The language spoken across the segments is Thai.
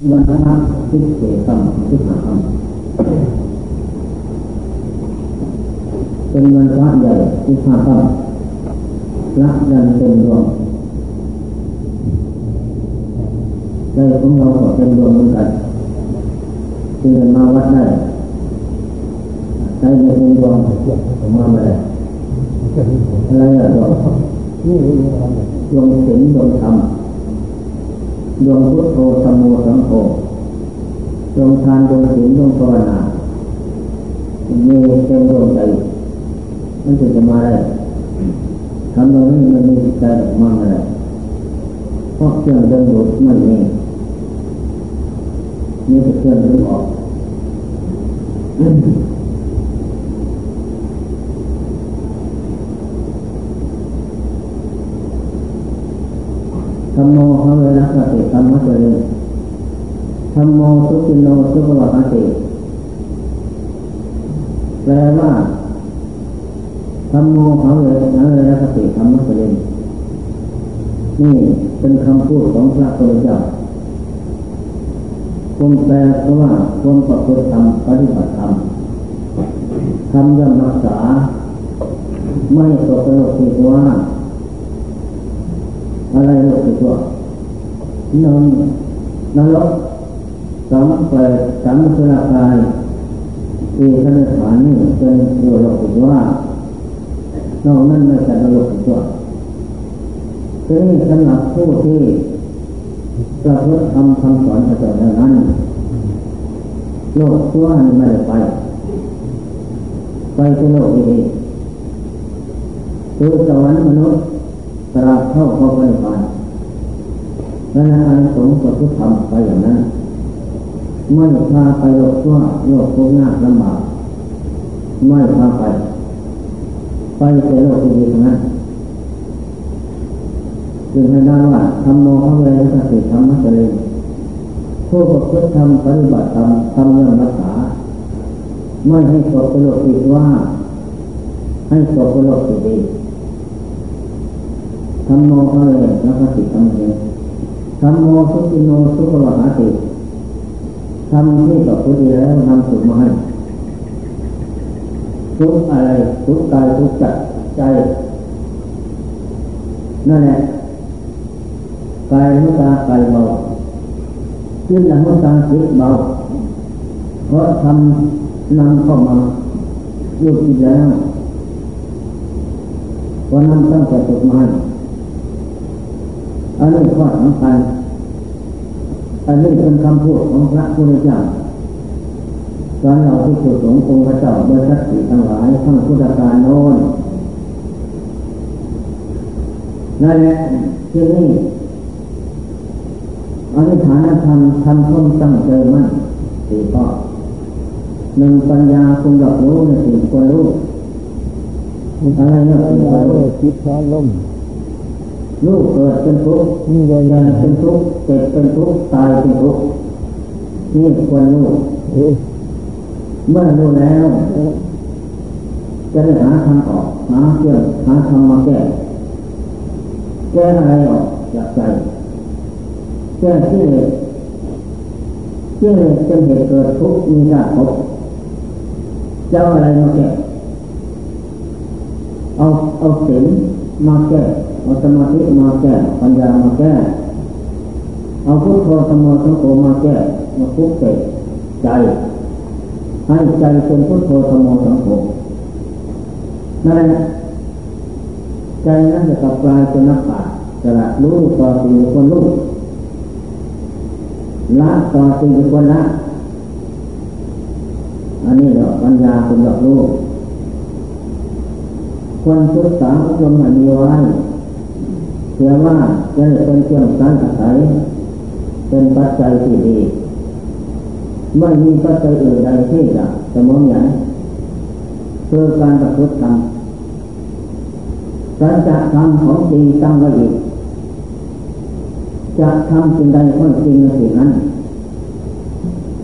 วันละทิศเสกรรมทิศหากรรมเป็นวันพระใหญ่ทิศหากรรมละยันเต็มดวงใจของเราก็เต็มดวงเหมือนกันจึงมาวัดได้ใจไม่เต็มดวงมาไม่ได้อะไรอะดวงดวงศีลดวงธรรม ดวงพุทโธธรรมโมสังโฆดวงทานดวงศีลดวงภาวนาเมีเต็มดวงใจมันถึงจะมาได้ทำตรงนี้มันมีใจออกมาอะไรเพราะเครื่องเดินหลุดไม่มีมีแต่เครื่องดึงออก รรมโมเขาเลยรักษาติธรรมะเจริญธรรมโมสุขิโนสุขวัตติแปลว่าธรรมโมเขาเลยรักษาติธรรมะเจริญนี่เป็นคำพูดของพระพุทธเจ้าคงแปลว่าควรประพฤติธรรมปฏิบัติธรรมทำย่อมรักษา ไม่ตกโลกที่ว่า อะไรโลกที่ว่านอนนรกสามเปิดสามสุรกายอีขณะฐานนี่เป็นโลกที่ว่านอกนั้นไม่ใช่โลกที่ว่าทีนี้สำหรับผู้ที่ประพฤติทำคำสอนพระเจ้านั้นโลกตัวนี้ไม่ได้ไป ไปที่โลกนี้คือสวรรค์มนุษย์ ราบเข้าเข้าไปผ่านดังนั้นอันสงฆ์ก็ทุกทำไปอย่างนั้นไม่พาไปโลกตัวโลกทุกข์ยากลำบากไม่พาไป ไปแต่โลกที่ดีทั้งนั้นจึงให้ได้ว่าทำโมเขาเลยสติธรรมะเจริญผู้ประพฤติธรรมปฏิบัติธรรมทำเรื่องรักษา ไม่ให้ตกไปโลกที่ว่า ให้ตกไปโลกที่ดี ธรรมโมเขาเลยแล้วก็ติดธรรมเองธรรมโมสุขิโนสุขวหาติทำที่ต่อพุทธิแล้วนำสุขมาให้ทุกอะไรทุกกายทุกใจใจนั่นแหละกายมุตากายเบาจิตมุตาจิตเบาเพราะทำนำเข้ามาอยู่ที่แล้ววันนั้นตั้งแต่ตกมา อันนี้ข้อสำคัญอันนี้เป็นคำพูดของพระพุทธเจ้าสอนเราที่สุดขององค์พระเจ้าโดยสัตติทั้งหลายทั้งพุทธการโน้นนั่นแหละที่นี่อธิฐานธรรมทำต้นตั้งใจมั่นสี่ข้อหนึ่งปัญญาคุณหลับรู้ในสิ่งควรรู้อะไรเนี่ยควรรู้คิดช้อนล่ม ลูกเกิดเป็นทุกข์นี่เลยเรียนเป็นทุกข์เจ็บเป็นทุกข์ตายเป็นทุกข์นี่ควรรู้เอ๊ะเมื่อรู้แล้วจะได้หาทางออกหาเครื่องหาทางมาแก้แก้อะไรออกจากใจแก้ที่เหตุที่เหตุเป็นเหตุเกิดทุกข์มีหน้าภพจะเอาอะไรมาแก้เอาเอาศีลมาแก้ เอาสมาธิมาแก้ปัญญามาแก้เอาพุทโธสมโธมาแก้มาพุกเสกใจให้ใจเป็นพุทโธสมสังโฆนั่นแหละใจนั้นจะกลับกลายเป็นนักปราชญ์จะละรู้ต่อสิ่งคนรู้ละต่อสิ่งคนละอันนี้เราปัญญาเป็นดอกรู้คนศึกษาอบรมให้มีไว้ เชื่อว่าจะเป็นเครื่องการอาศัยเป็นปัจจัยที่ดีไม่มีปัจจัยอื่นใดที่จะสมองอย่างคือการประพฤติธรรมสัจธรรมของจริงตั้งไว้อีกจะทำสิ่งใดก็จริงในสิ่งนั้น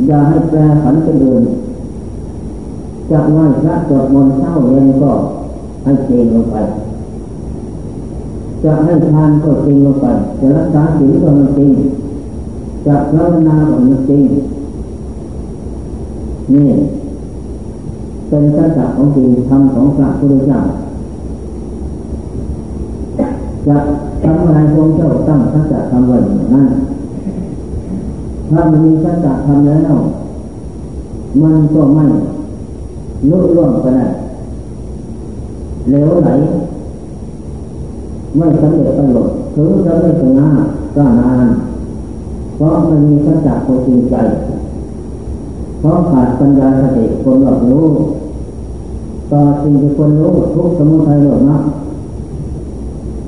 อย่าให้แปรผันเป็นอื่นจะไหว้พระสวดมนต์เช้าเย็นก็ให้จริงลงไป จะให้ทานก็จริงลงไปจะรักษาศีลก็มันจริงจะภาวนาของจริงนี่เป็นสัจจะของจริงธรรมของพระพุทธเจ้าจะทำอะไรพระเจ้าตั้งสัจจะทำไว้อย่างนั้นถ้ามันมีสัจจะทำแล้วมันก็ไม่ลุล่วงไปได้เหลวไหล ไม่สำเร็จประโยชน์ถึงจะไม่ชนะก็นานเพราะมันมีสัจจะโคจริงใจ เพราะขาดปัญญาสติคนหลอกรู้ต่อสิ่งที่คนรู้ทุกสมุทัยหลดมาก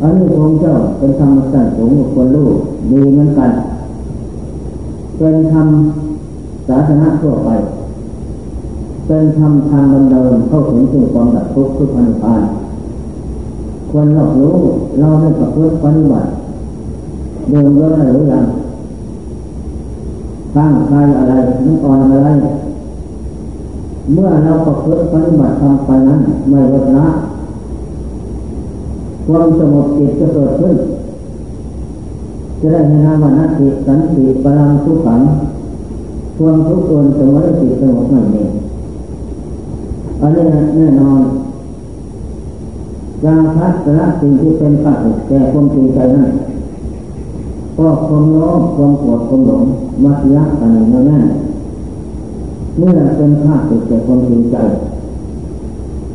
อันนี้พระเจ้าเป็นธรรมสัจสูงคนรู้ดีเหมือนกัน เป็นธรรมศาสนาทั่วไป เป็นธรรมทางดำเนินเข้าถึงสู่ความดับทุกข์ทุกพันธาน ควรรอบรู้ เราได้ประพฤติปฏิบัติเดินเรื่องหรือยังตั้งใจอะไรนึกอ่อนอะไร เมื่อเราประพฤติปฏิบัติทำไปนั้นไม่ลดละความสงบจิตจะเกิดขึ้น จะได้ในนามนัตติสันติปรังทุกขังความทุกข์ตนสงบจิตสงบไม่มีอันนี้แน่นอน การพัฒนาสิ่งที่เป็นข้าศึกแต่ความจริงใจนั้นก็ความโลภความโกรธความหลงมัธยักันนั่นแน่นี่แหละเป็นข้าศึกแต่ความจริงใจ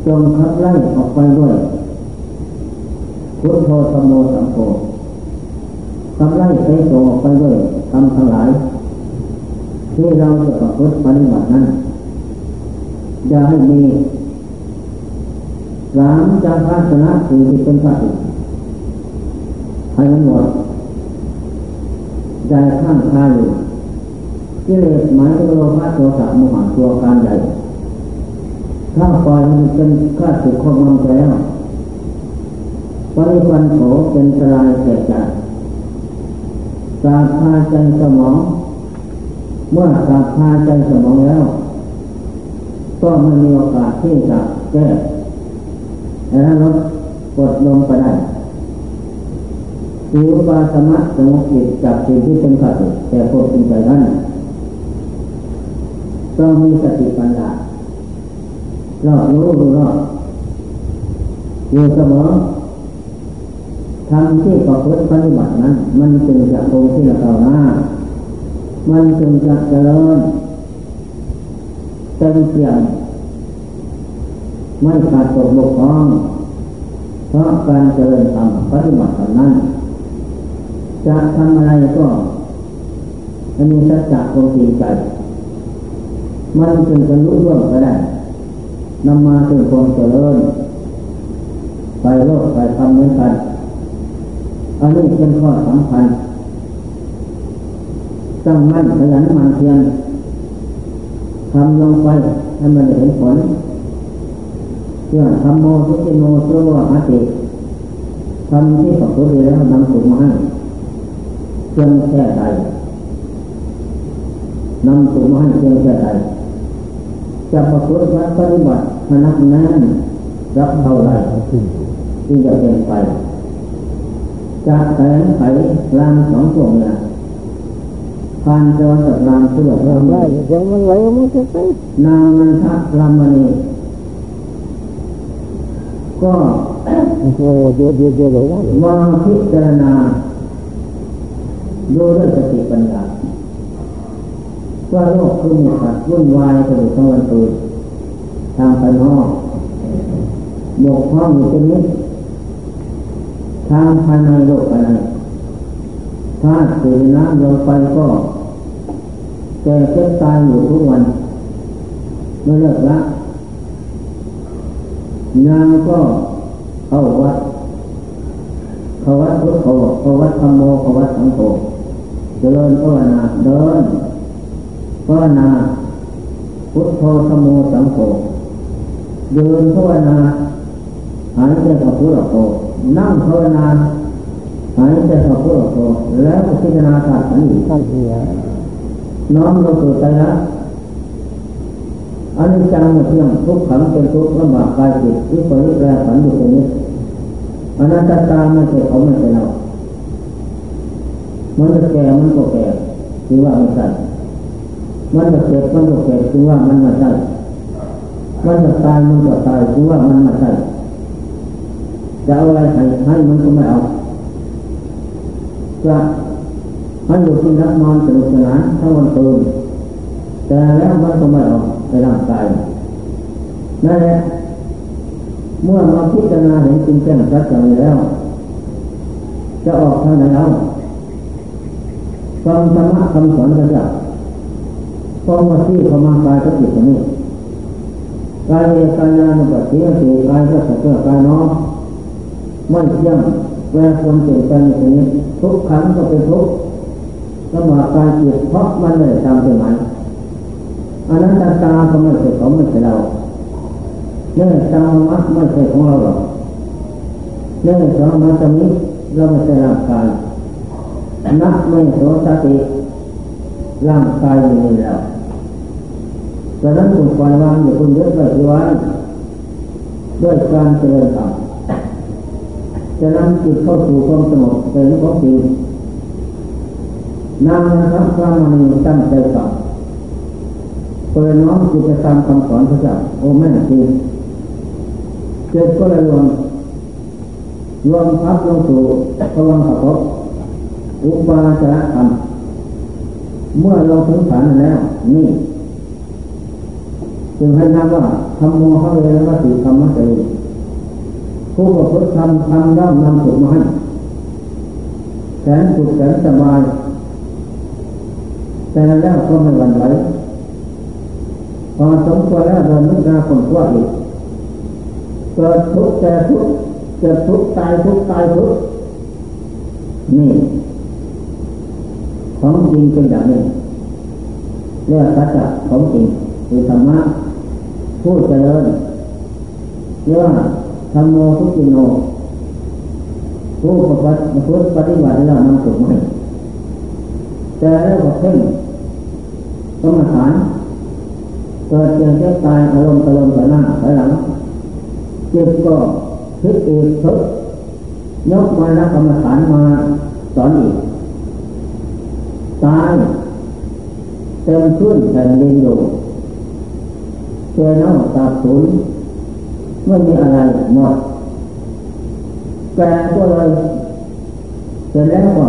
จงขับไล่ออกไปด้วยพุทโธธรรมโมสังโฆขับไล่ไปโตออกไปด้วยทำทั้งหลาย ที่เราจะประพฤติปฏิบัตินั้นอย่าให้มี สามจาภาชนะสิ่งที่เป็นพระอิให้มันหมดใจข้างคาอยู่กิเลสหมายถึงโลภะโทสะโมหะตัวการใหญ่ถ้าปล่อยมันเป็นข้าศึกของมันแล้วปริปันโถเป็นสลายแก่ใจสาพาใจสมอง เมื่อสาพาใจสมองแล้ว ก็ไม่มีโอกาสที่จะแก้ แล้วลดกดลงไปได้คือวาสมะสงบจิตจากสิ่งที่เป็นขัดแต่พวกสิ่งใจนั้นต้องมีสติปัญญารอบรู้รู้รอบอยู่เสมอทำที่ประพฤติปฏิบัตินั้น มันจึงจะคงที่เราหน้า มันจึงจะเจริญเต็มเปี่ยม ไม่ขาดตกบกพร่อง เพราะการเจริญธรรมปฏิบัตินั้นจะทำอะไรก็อันนี้สัจจะคงจริงใจ มันจึงจะรู้เรื่องไปได้นำมาถึงความเจริญไปโลกไปทำเหมือนกันอันนี้เป็นข้อสำคัญตั้งมั่นขยันมันเพียรทำลงไปให้มันเห็นผล เพื่อทำโมทุติโมสวะหติทำที่ประพฤติแล้วนำสุมาให้เพียงแค่ใดนำสุมาให้เพียงแค่ใดจะประพฤติปฏิบัติพนักแน่นรับเท่าไรที่จะเป็นไปจากแสงไขรามสองพวงเนี่ยผ่านจอสัตรามสุดรามได้เสียงมันไหลมันจะไปนามันทักรามณี ก็โอ้เดี๋ยวเดี๋ยวเดี๋ยวว่าพิจารณาดูด้วยสติปัญญาว่าโลกคือมีสัตว์วุ่นวายกระดูกทั้งวันตื่นทางไปนอกบกพร่องอยู่ตรงนี้ทางภายในโลกภายในถ้าตื่นน้ำลงไปก็แก่เจ็บตายอยู่ทุกวันไม่เลิกละ นางก็เข้าวัดเข้าวัดพุทโธเข้าวัดธรรมโมเข้าวัดสังโฆเจริญภาวนาเดินภาวนาพุทโธธรรมโมสังโฆเดินภาวนาหายใจเข้าพุทโธนั่งภาวนาหายใจเข้าพุทโธแล้วพิจารณาธาตุนี้ท่านเหียน้อมลงสู่ใจละ อันนี้จังเที่ยงทุกขังเป็นทุกข์ลำบากกายจิตวิปริตแรงขันอยู่ตรงนี้อนัตตาไม่ใช่เขาไม่ใช่เรามันจะแก่มันก็แก่เคือว่าไม่ใช่มันจะเกิดมันจะเกิดคือว่ามันไม่ใช่มันจะตายมันจะตายคือว่ามันไม่ใช่จะเอาอะไรให้ให้มันก็ไม่เอาจะมันอยู่ที่รับนอนสนุกสนานทั้งวันตื่นแต่แล้วมันก็ไม่เอา ในร่างกายนั่นแหละเมื่อมาพิจารณาเห็นจริงแจ้งชัดอย่างนี้แล้ว จะออกทางไหนเอาฟังธรรมะคำสอนพระเจ้าฟังมาที่เขามากายก็จิตนี้กายเอกายานุปัสสีสีกายก็สักกายน้อไม่เที่ยงแวรควรเปลี่ยนแปลงอย่างนี้ทุกครั้งก็เป็นทุกข์ลำบากการจิตเพราะมันไม่ได้ตามเป้หมาย อนนั้นตาตาก็ไม่ใช่ของไม่ใช่เราเนี่ยตามมัดไม่ใช่ของเราหรอกเนี่องมาตรงนี้เราไม่ใช่ร่างกายนักไม่โสสติร่างกายอยู่ในี่แล้วดังนั้นคุณปล่อยวางอย่าคุณเยอะไปที่วันด้วยการเจริญธรรมจะนำจิตเข้าสู่ความสงบเป็นของจริงนำนะครับพระมณีตั้งใจฟัง เปิดน้อมจิตตามคำสอนพระเจ้าโอ้แม่จริงเจ็ดก็เลยรวมรวมพับลงสู่พระวังขับอุปาจารธรรมเมื่อเราถึงฐานแล้ว นี่จึงให้นับว่าธรรมโมหะเลยแล้วรวติธรรมะเจริญผู้ประพฤติธรรมทำย่อมนำสุขมาให้แสนสุขแสนสบายแต่แล้วก็ไม่หวั่นไหว พอสมควรแล้วเดินนึกนาคนทั่วอีกเกิดทุกข์แก่ทุกข์เกิดทุกข์ตายทุกข์ตายทุกข์นี่ของจริงเป็นอย่างนี้เรียกสัจจะของจริงคือธรรมะผู้เจริญเรียกว่าธรรมโมทุกิโนผู้ปฏิบัติผู้ปฏิบัติแล้วนำสุขมาแต่แล้วก็เพ่งกรรมฐาน เกิดเจ็บเจ็บตายอารมณ์อารมณ์ไปหน้าไปหลังเจ็บก็คิดอีกทุกยกมาแล้วกรรมฐานมาสอนอีกตายเต็มพื้นแผ่นดินอยู่เจอเน่าตาสูญไม่มีอะไรหมดแกก็เลยเสร็จแล้วก็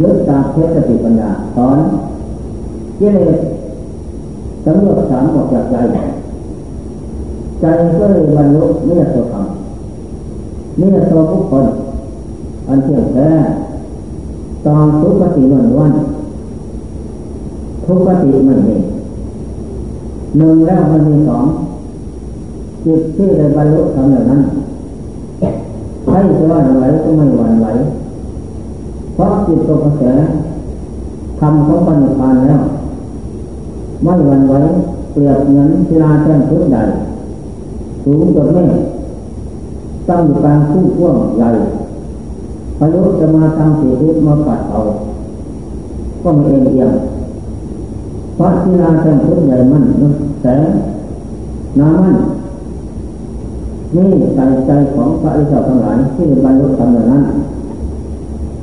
ยึดตามเทสติปัญญาสอนเจเลส สำรวจสามออกจากใจใจก็เลยบรรลุเนื้อตัวธรรมเนื้อตัวบุคคลอันเที่ยงแท้ตอนทุกขติวันวันทุกขติมันมีหนึ่งแล้วมันมีสองจิตที่ได้บรรลุธรรมอย่างนั้นให้จะว่าไหวก็ไม่หวั่นไหวเพราะจิตตัวกระแสทำของปัญญาแล้ว ไม่หวั่นไหวเปรียบเหมือนศิลาแท่งทุกใหญ่สูงจนไม่ตั้งอยู่กลางทุ่งท่วงใหญ่พายุจะมาทำสีทิศมาปัดเอาก็ไม่เอ็นเอียงพระศิลาแท่งทุกใหญ่มันแสงน้ำมันนี่ใจใจของพระอิศวรทั้งหลายที่บรรลุธรรมนั้น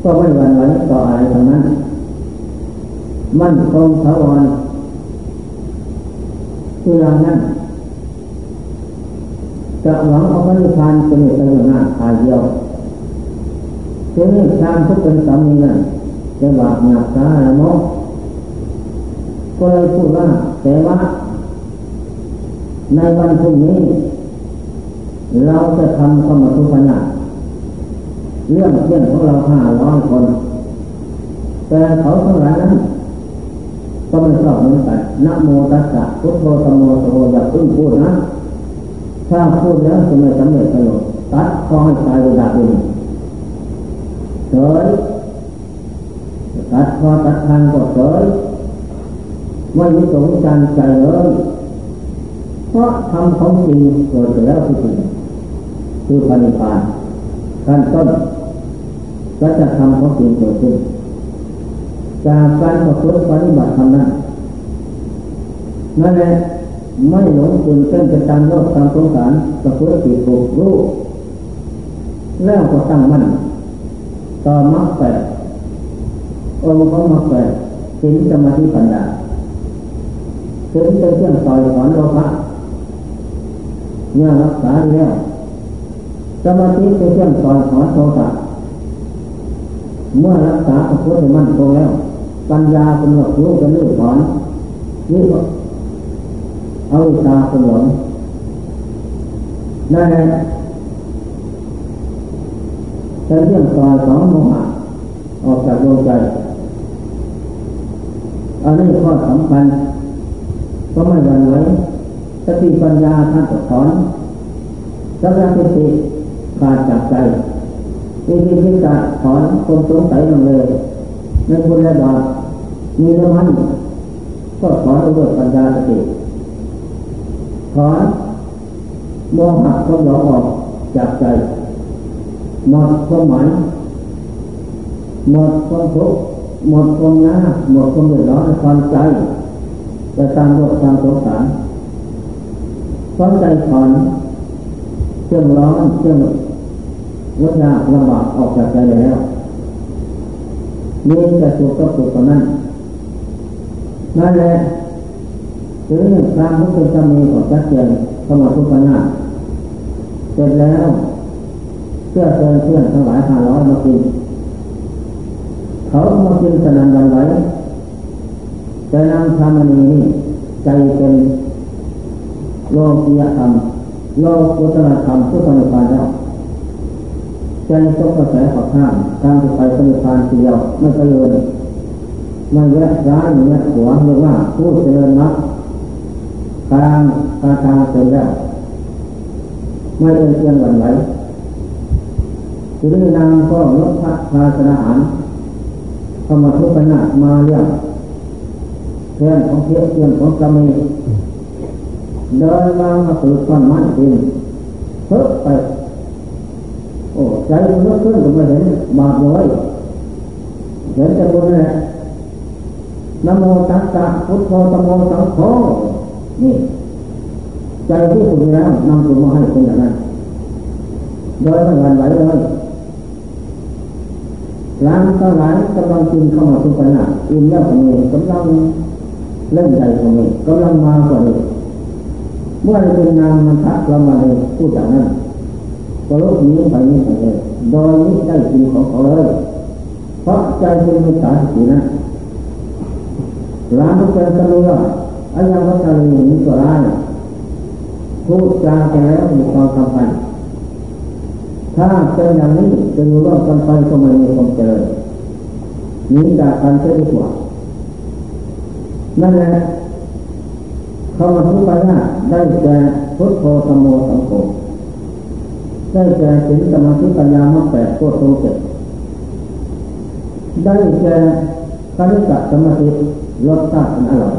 ก็ไม่หวั่นไหวต่ออะไรทั้งนั้น มั่นคงถาวร ที่เรานั้นจะหวังเอาพระนิพพานเป็นไปหน้าทายเดียวทีนี้ชามทุกเป็นสามีนั้นจะบาปหนักตาละโมก็เลยพูดว่าแต่ว่า ในวันพรุ่งนี้ เราจะทำสมทุปัญญาเรื่องเพื่อนของเราห้าร้อยคน แต่เขาทั้งหลายนั้น ก็ไม่ชอบเหมือนกันนะโมตัสสะพุทโธธรรมโมสโภอย่าพึ่งพูดนะ ถ้าพูดแล้วจะไม่สำเร็จประโยชน์ตัดคอให้ตายเวลาเองเฉยตัดคอตัดทางก็เฉยไม่มีสงสารใจเลยเพราะทำของจริงเกิดแล้วที่จริงคือปณิพานขั้นต้นก็จะทำของจริงเกิดขึ้น จากการประพฤติปฏิบัติธรรมนั้นนั่นแหละไม่หลงตนเต้นไปตามโลกตามสงสารประพฤติถูกรู้แล้วก็ตั้งมั่นต่อมรรคแปดองค์ของมรรคแปดศีลสมาธิปัญญาศีลเป็นเครื่องต่อยสอนโลภะเมื่อรักษาแล้วสมาธิเป็นเครื่องต่อยสอนโทสะเมื่อรักษาพระพุทธมั่นคงแล้ว ปัญญาเป็นหลักรู้เป็นรู้สอนนี่ก็เอาตาเป็นหลงนั่นแหละเป็นเรื่องต่อยสอนโมหะออกจากดวงใจอันนี้ข้อสำคัญก็ไม่หวั่นไหวสติปัญญาท่านสอนสัมสติขาดจากใจวิธีที่จะถอนคนสงสัยลงเลย ในบุญและบาปมีน้ำมันก็ถอนด้วยปัญญาสติถอนโมหะความหลงออกจากใจหมดความหมายหมดความทุกข์หมดความยากหมดความเดือดร้อนความใจจะตามโลกตามสงสารความใจถอนเครื่องร้อนเครื่องวัฏยากลำบากออกจากใจแล้ว มีแต่สุขก็สุขตอนนั้นนั่นแหละถึงพระพุทธเจ้ามีของจัดเจนเข้ามาทุกปัญหาเสร็จแล้วเพื่อเชิญเพื่อนทั้งหลายห้าร้อยมากิน เขามากินสนันวันไหวแต่นางธรรมนีนี่ใจเป็นโลกียธรรมโลกุตรธรรมผู้สนุพานแล้ว ใจตกกระแสขับข้ามทางไปสนุพานเดียวไม่เจริญไม่แยกร้ายแยกหัวหรือว่าผู้เจริญนักกลางกลาทางเป็นแล้วไม่เอ็นเอียงหวั่นไหวทีนี้นางก็ลดพระภาชนะอาหารเข้ามาทุกข์หนักมาเรื่องเพื่อนของเพื่อนเพื่อนของสามีเดินมามาฝึกความมั่นจริงเพิ่ไป ใจมันลุกขึ้นก็ม่เห็นบาปเลยเห็นแต่คนนี้นโมตัสสะพุทโธตโมสังโฆนี่ใจที่ฝึกแล้วนำตัวมาให้เป็นอย่างนั้นโดยไม่หวั่นไหวเลยร้านก็ร้านกำลังกินเข้ามาทุกขณะอิ่มแล้วก็มีกำลังเล่นใจก็มีกำลังมาก็มีเมื่อเป็นงานมันทักเรามาเลยพูดจากนั้น ก็โลกนี้ไปนี้ไปเลยโดยนี้ได้กินของเขาเลยเพราะใจเป็นมิจฉาสตินะร้านทุกคนจะรู้ว่าอายังวัชรีนี้ก็ร้ายพูดจาไปแล้วมีความสัมพันถ้าเป็นอย่างนี้จะอยู่ร่วมกันไปก็ไม่มีความเจริญนีจากกันเสียดีกว่านั่นแหละเขามาทุกปัญหาได้แก่พุทโธธโมสังโฆ ได้แก่สินสมาธิปัญญามรรคแปดโคตรโตเจ็ดได้แก่การจัดสมาธิลดตาเป็นอร่อย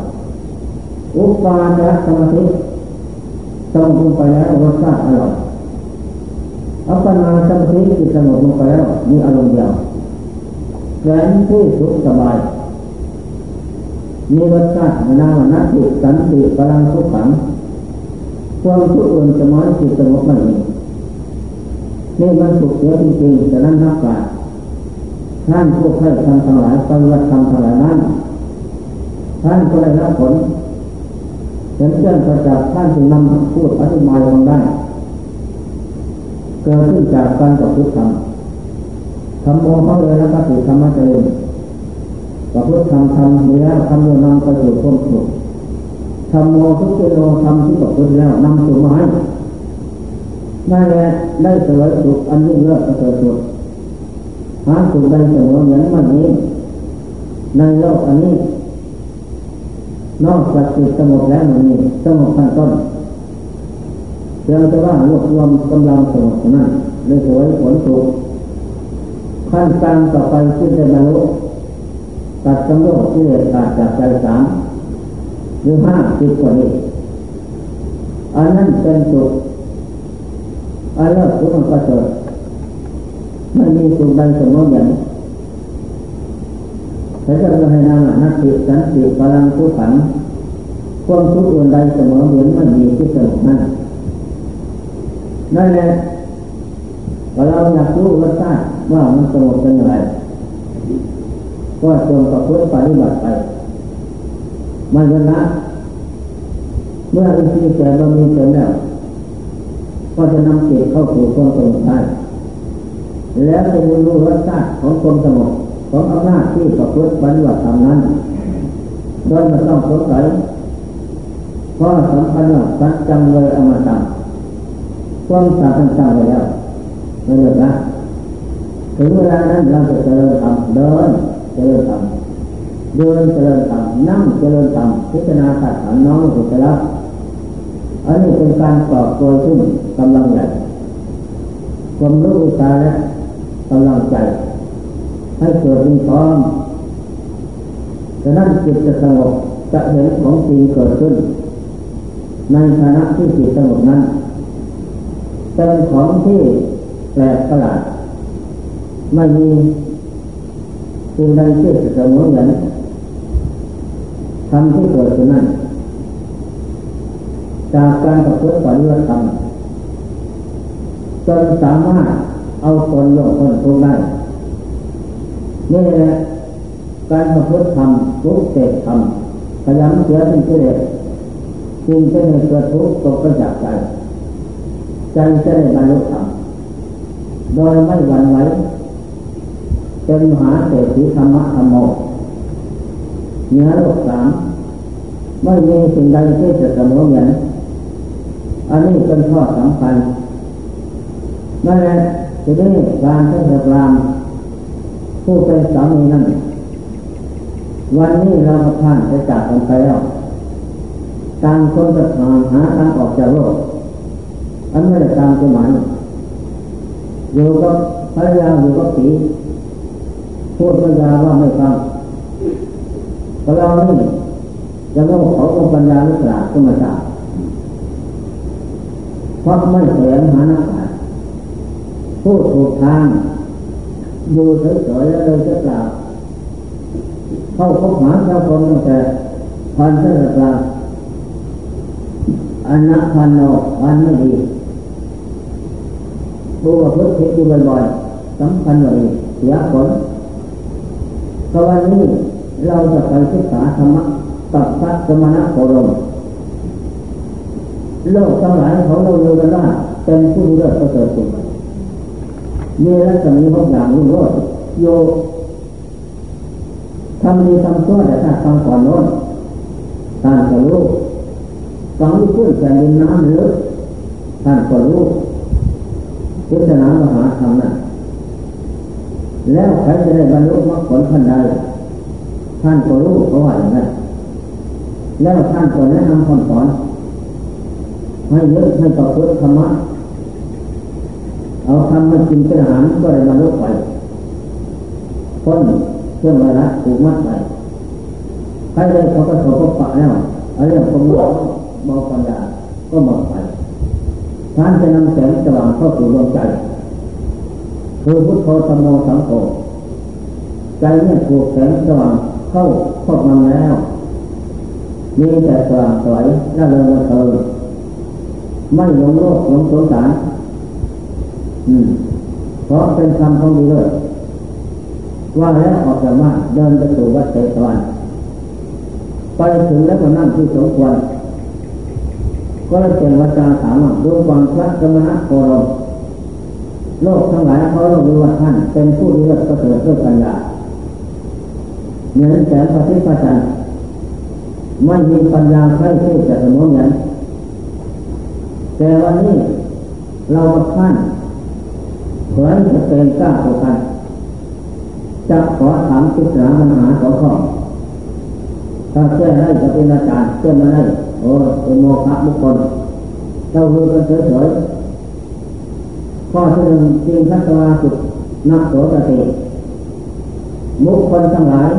อุปาจารสมาธิสงบลงไปแล้วรสชาติอร่อยอัปปนาสมาธิจิตสงบลงไปแล้วมีอารมณ์เดียวแสนที่สุขสบายมีรสชาตินาวันนัติสันติพลังทุขังความทุกข์อื่นจะมาจิตสงบไม่มี นี่มันสุขเสียจริงๆแต่นั้นนับว่าท่านผู้ใครทำทั้งหลายปฏิบัติธรรมทั้งหลายนั้นท่านก็ได้รับผลเห็นเชื่อประจักษ์ท่านจึงนำพูดอธิบายลงได้เกิดขึ้นจากการกับพุทธธรรมทำโมเขาเลยแล้วก็ถือธรรมะเจริญกับพุทธธรรมทำดีแล้วทำโมนำไปสู่ความสุขทำโมทุกเจโลทำที่กับพุทธแล้วนำสู่มาให้ ได้แล้ได้เสวยสุขอันยิ่งเลิศประเสริฐสุดหาสุขได้เสมอเหมือนมันนี้ ในโลกอันนี้ นอกจากจิตสงบแล้วมันมีสงบขั้นต้นเพียงแต่ว่ารวบรวมกำลังสงบนั้นเลยสวยผลสุขขั้นกลางต่อไปขึ้นได้บรรลุตัดกำโลกที่ขาดจากใจสามหรือห้าสิบกว่านี้อันนั้นเป็นสุข อันเลิศสุขมันประเสริฐมันมีสุขใดสมมติอย่างแต่จะเราให้นามนักติสันติพลังผู้ขันความทุกข์อื่นใดเสมอเหมือนมันมีที่สงบนั่นนั่นแหละเราอยากรู้รสชาติว่ามันสงบเป็นอย่างไรก็จงประพฤติปฏิบัติไปไม่เวลาเมื่ออินทรีย์แก่บามีเกิดแล้ว ก็จะนำจิตเข้าสู่ความสงบได้แล้วจะมีรู้รสชาติของความสงบของอำนาจที่ประพฤติปฏิบัติธรรมนั้นโดยไม่ต้องสงสัยเพราะสำคัญว่าสัจจังเลยอมาทำความสัจจังไว้แล้วไม่เลิกนะถึงเวลานั้นเราจะเจริญธรรมเดินเจริญธรรมเดินเจริญธรรมนั่งเจริญธรรมพิจารณาตัดฐานน้องอุจจาระ อันนี้เป็นการตอบโดยขึ้นกำลังใหญ่ความรู้ตาและกำลังใจให้เกิดมีพร้อมฉะนั้นจิตจะสงบจะเห็นของจริงเกิดขึ้น ในขณะที่จิตสงบนั้นเป็นของที่แปลกประหลาดไม่มีสิ่งใดที่จะสมอเหมือนทำที่เกิดขึ้นนั้น จากการประพฤติปฏิบัติธรรมจนสามารถเอาตนลงคนทุกได้ นี่แหละการประพฤติธรรมทุกเศษธรรมพยายามเสียสิ่งที่เด็ดสิ่งที่ในเกิดทุกข์ตกกระจากใจใจจะได้บรรลุธรรมโดยไม่หวั่นไหวเป็นมหาเศรษฐีธรรมะธรรมโมเหนือโลกสามไม่มีสิ่งใดที่จะเสมอเหมือน อันนี้เป็นข้อสำคัญนั่นแหละทีนี้การเทศรามผู้เป็นสามีนั่นวันนี้เราผ่านไปจากกันไปแล้วต่างคนจะหาหาทางออกจากโลกอันไม่ได้ตามตัวหมายอยู่กับภรรยาอยู่กับผีพูดปัญญาว่าไม่ฟังแต่เรานี่จะโง่เขาองปัญญาหรือเปล่าก็มาทราบ เพราะไม่แสวงหานักปราชญ์พูดถูกทางอยู่เฉยๆแล้วเลยจะกล่าวเข้าพบหาเจ้าคนตั้งแต่พันเท่าไหร่อันนัพันโนพันไม่ดีดูว่าพุทธิอยู่บ่อยๆสำคัญเลยเสียผลพราะวันนี้เราจะไปศึกษาธรรมะกับพระสมณะโคดม โลกทั้งหลายเขาเราอยู่กันว่าเป็นผู้เลิศประเสริฐสุดมีรัศมีหกอย่างรุ่งโรจน์โยทำดีทำชั่วแต่ถ้าทำก่อนโน้นท่านก็รู้ฟังที่ขึ้นแผ่นดินน้ำลึกท่านก็รู้พิจารณามหาธรรมนั้นแล้วใครจะได้บรรลุมรรคผลทันใดท่านก็รู้เขาะว่าอย่างนั้นแล้วท่านก็แนะนำคำสอน ให้เยอะให้ต่อเพื่อธรรมะเอาทำมากินเป็นอาหารก็ได้บรรลุไปพ้นเครื่องไรละถูกมัดไปใครได้เขาก็เขาก็ปะแล้วเอาเรื่องความรู้เบาปัญญาก็หมดไปท่านจะนำแสงสว่างเข้าสู่ดวงใจ คือพุทโธธรรมโมสังโฆใจเนี่ยถูกแสงสว่างเข้าครอบงำแล้ว มีแต่สว่างสวยน่าเริงเริง ไม่หลงโลกหลงสงสารอืมเพราะเป็นคำของดีเลยว่าแล้วออกจากบ้านเดินไปสู่วัดเตตวันไปถึงแล้วก็นั่งที่สมควรก็เลยเป็นวัจาถามว่าดวงความพระกรรมะโครมโลกทั้งหลายเขาเรู้ว่าท่านเป็นผู้เลือกประเสริฐด้วยปัญญาเหมือนแสงพระอาทิตย์พระจันทร์ไม่มีปัญญาใครที่จะสมมติ แต่วันนี้เราท่านขอให้จะเป็นกล้าต่อกันจะขอถามศึกษาปัญหาของข้อถ้าแก้ได้จะเป็นอาจารย์แก้ไม่ได้โอ้เป็นโมฆะบุคคลเราดูกันเฉยๆข้อที่หนึ่งจริงทัศวาสุดนักโสตติมุคคลทั้งหลาย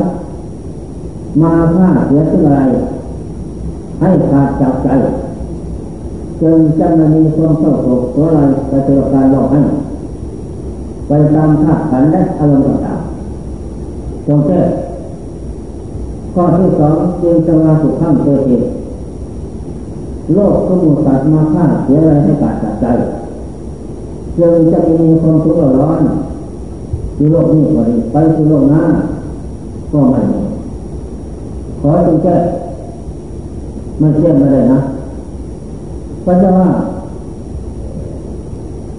มาผ้าเสียสิ่งอะไรให้ขาดจากใจ จึงจะไม่มีความเศร้าโศกตัวอะไรไปเจอการหลอกให้ไปตามธาตุขันและอารมณ์ต่างๆจงแก้ข้อที่สองจึงจะมาสุขข้ามเกิดเหตุโลกก็มูสัตว์มาฆ่าเสียอะไรให้ขาดจากใจจึงจะมีความทุกข์ร้อนอยู่โลกนี้ก็ดีไปสู่โลกหน้าก็ไม่มีขอจงแก้ไม่เชื่อไม่ได้นะ ก็จะว่า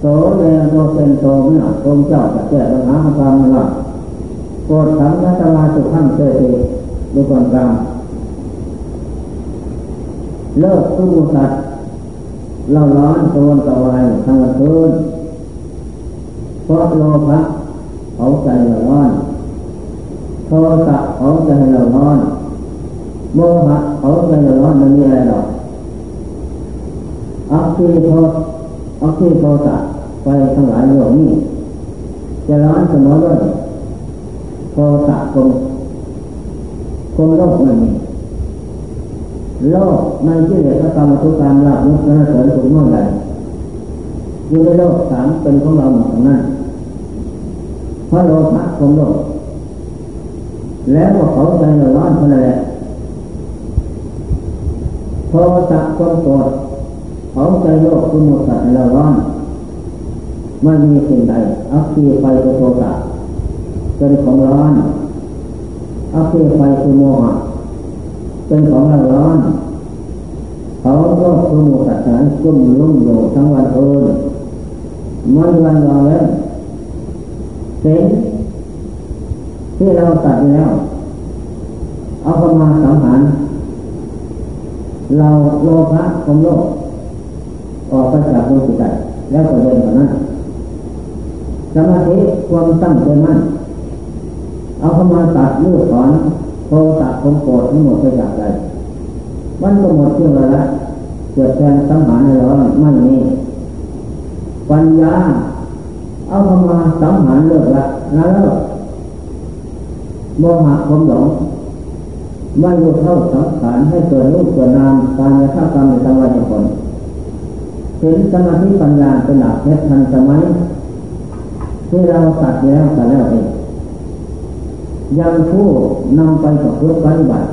โตเรโตเป็นโตเมื่อองเจ้าจะแก้ปัญหาความมันละโกรธสังฆตลาสุขังเตติดูก่อนกลางเลิกทุกสัตว์เราร้อนโซนตะวันทางวันคืนเพราะโลภะเขาใจเราร้อนโทสะเขาใจเราร้อน โมหะเขาใจเราร้อนมันมีอะไรหรอก อักขีโทอักขีโทสะไปทั้งหลายโลกนี้จะร้อนเสมอด้วยโทสะคงคงโลกมันมีโลกในที่เหลือกรรมทุกการลาบมุกและเสริญสุขโน่นใดอยู่ในโลกสามเป็นของเราหมดนั้นพระโลภะของโลกแล้วก็เขาใจร้อนเท่านั้นแหละโทสะความโกรธ เขาใจโลกคือหมดสัตว์เราร้อนไม่มีสิ่งใดอัคคีไฟคือโทสะเป็นของร้อนอัคคีไฟคือโมหะเป็นของร้อนเขาโลกคือหมสัตว์นั้นกุ้มลุ่มโยทั้งวันเอิญมันวันรอแล้วเส็นที่เราตัดแล้ว เอาเข้ามาสังหารเราโลภะของโลก ออกไปจากดวงจิตใจแล้วก็เดินต่อนั้นสมาธิความตั้งใจมั่นเอาเข้ามาตัดลูกถอนโทสะความโกรธทั้งหมดไปจากใจมันก็หมดเรื่องอะไรละเกิดแทนสังหารในเราไม่มีปัญญาเอาเข้ามาสังหารเลิกละแล้วเลิกโมหะความหลงไม่รู้เท่าสังขารให้เกิดรูปเกิดนามการยะกรรมในสังวรผล เห็นสมาธิปัญญาเป็นหลักเพชรทันสมัยที่เราตัดแล้วตัดแล้วเองยังผู้นำไปกับเพื่อปฏิบัติ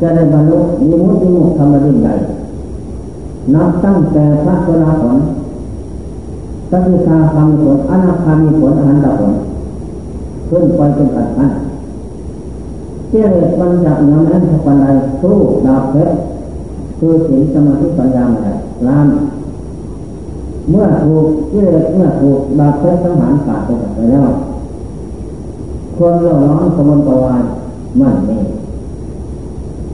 จะได้บรรลุมีมุติมุขธรรมยิ่งใหญ่นับตั้งแต่พระโสดาผลสักิทาคามีผลอนาคามีผลอหันตผลขึ้นไปเป็นอัตถันเที่ยงมันจากน้ำนั้นปันใดสู้ดาบเพชร คือศีลสมาธิปัญญาอะไรล้านเมื่อถูกที่เเมื่อถูกดาบเพชรสังหารขาดไปแล้วคนเราร้อนสมนตวายไม่มี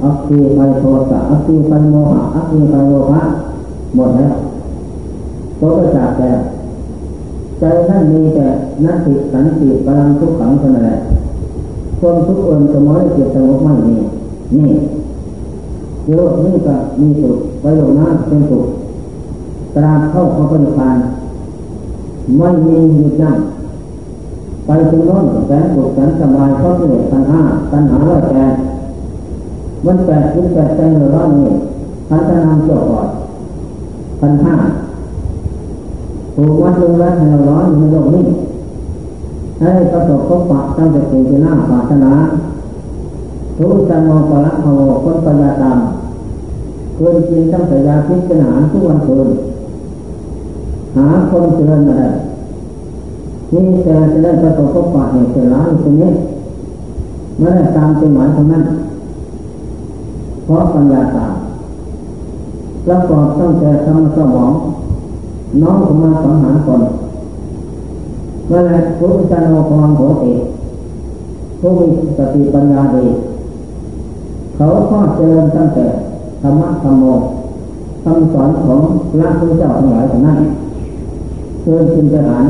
อัคคีไปโทสะอัคคีไปโมหะอัคคีไปโลภะหมดแล้วโตก็จากแต่ใจท่านมีแต่นัตติสันติพลังทุกขังเท่านั้นแหละความทุกข์อนสมอยจิตสงบไม่มีนี่ โยกนี่ก็มีสุขไปลงน้ำเป็นสุขตราบเข้าเข้าปฏิพานไม่มีหยุดยั้งไปถึงโน้นแสนสุขแสนสบายเพราะกิเลสตัณหาตัณหาว่าแก่มันแปดขึ้นแปดใจเร้อนนี่พันธนามเกี่ยวก่อนพันห้าถูกวัดลงแล้วให้เราร้อนในโลกนี้ให้ประสบพบปะตั้งแต่เกิดเป็นหน้าปรารถนาทุกจันมองปละภาวคนปัญญาตาม ควรกินตั้งแต่ยาพิษเป็นาทุกวันคืนหาคนเจริญมาได้นี่แต่จะได้ประสบพบปะเนี่ยเป็นล้านตรงนี้ไม่ได้ตามเป็นหมายของนั้นเพราะปัญญาตาประกอบตั้งแต่ทำสมอง น้องผมมาสังหารคนเมื่อไรพระพุทธเจ้าพรโหเอกผู้มีสติปัญญาดี เขาข้อเจริญตั้งแต่ ธรรมะธรรมโมคำสอนของพระพุทธเจ้าทั้งหลายทั้งนั้นเชิญชินทหาร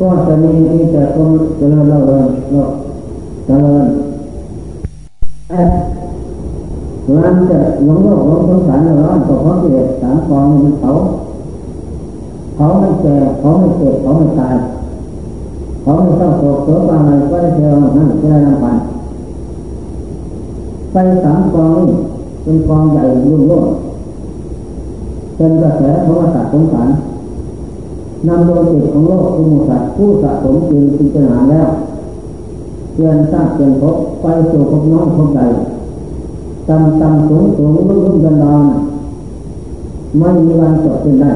ก็จะมีมีแต่คนเจริญเล่าเริงเราเจริญแต่ร้านจะหลงโลกหลงสงสารร้อนก็เพราะกิเลสสามกองมันเขาเขาไม่แก่เขาไม่เจ็บเขาไม่ตายเขาไม่เศร้าโศกเสียอะไรก็ได้เจอนั่นก็ได้นำพันไปสามกองนี้ เป็นกองใหญ่รุ่งโรจน์เป็นกระแสเพราะว่าตัดสงสารนำดวงจิตของโลกอุโมสัตว์ผู้สะสมจริงพิจารณาแล้วเปลี่ยนซากเปลี่ยนภพไปสู่ภพน้องภพใดตำตำสูงสูงรุ่มรุ่มดันดอนไม่มีวันจบสิ้นได้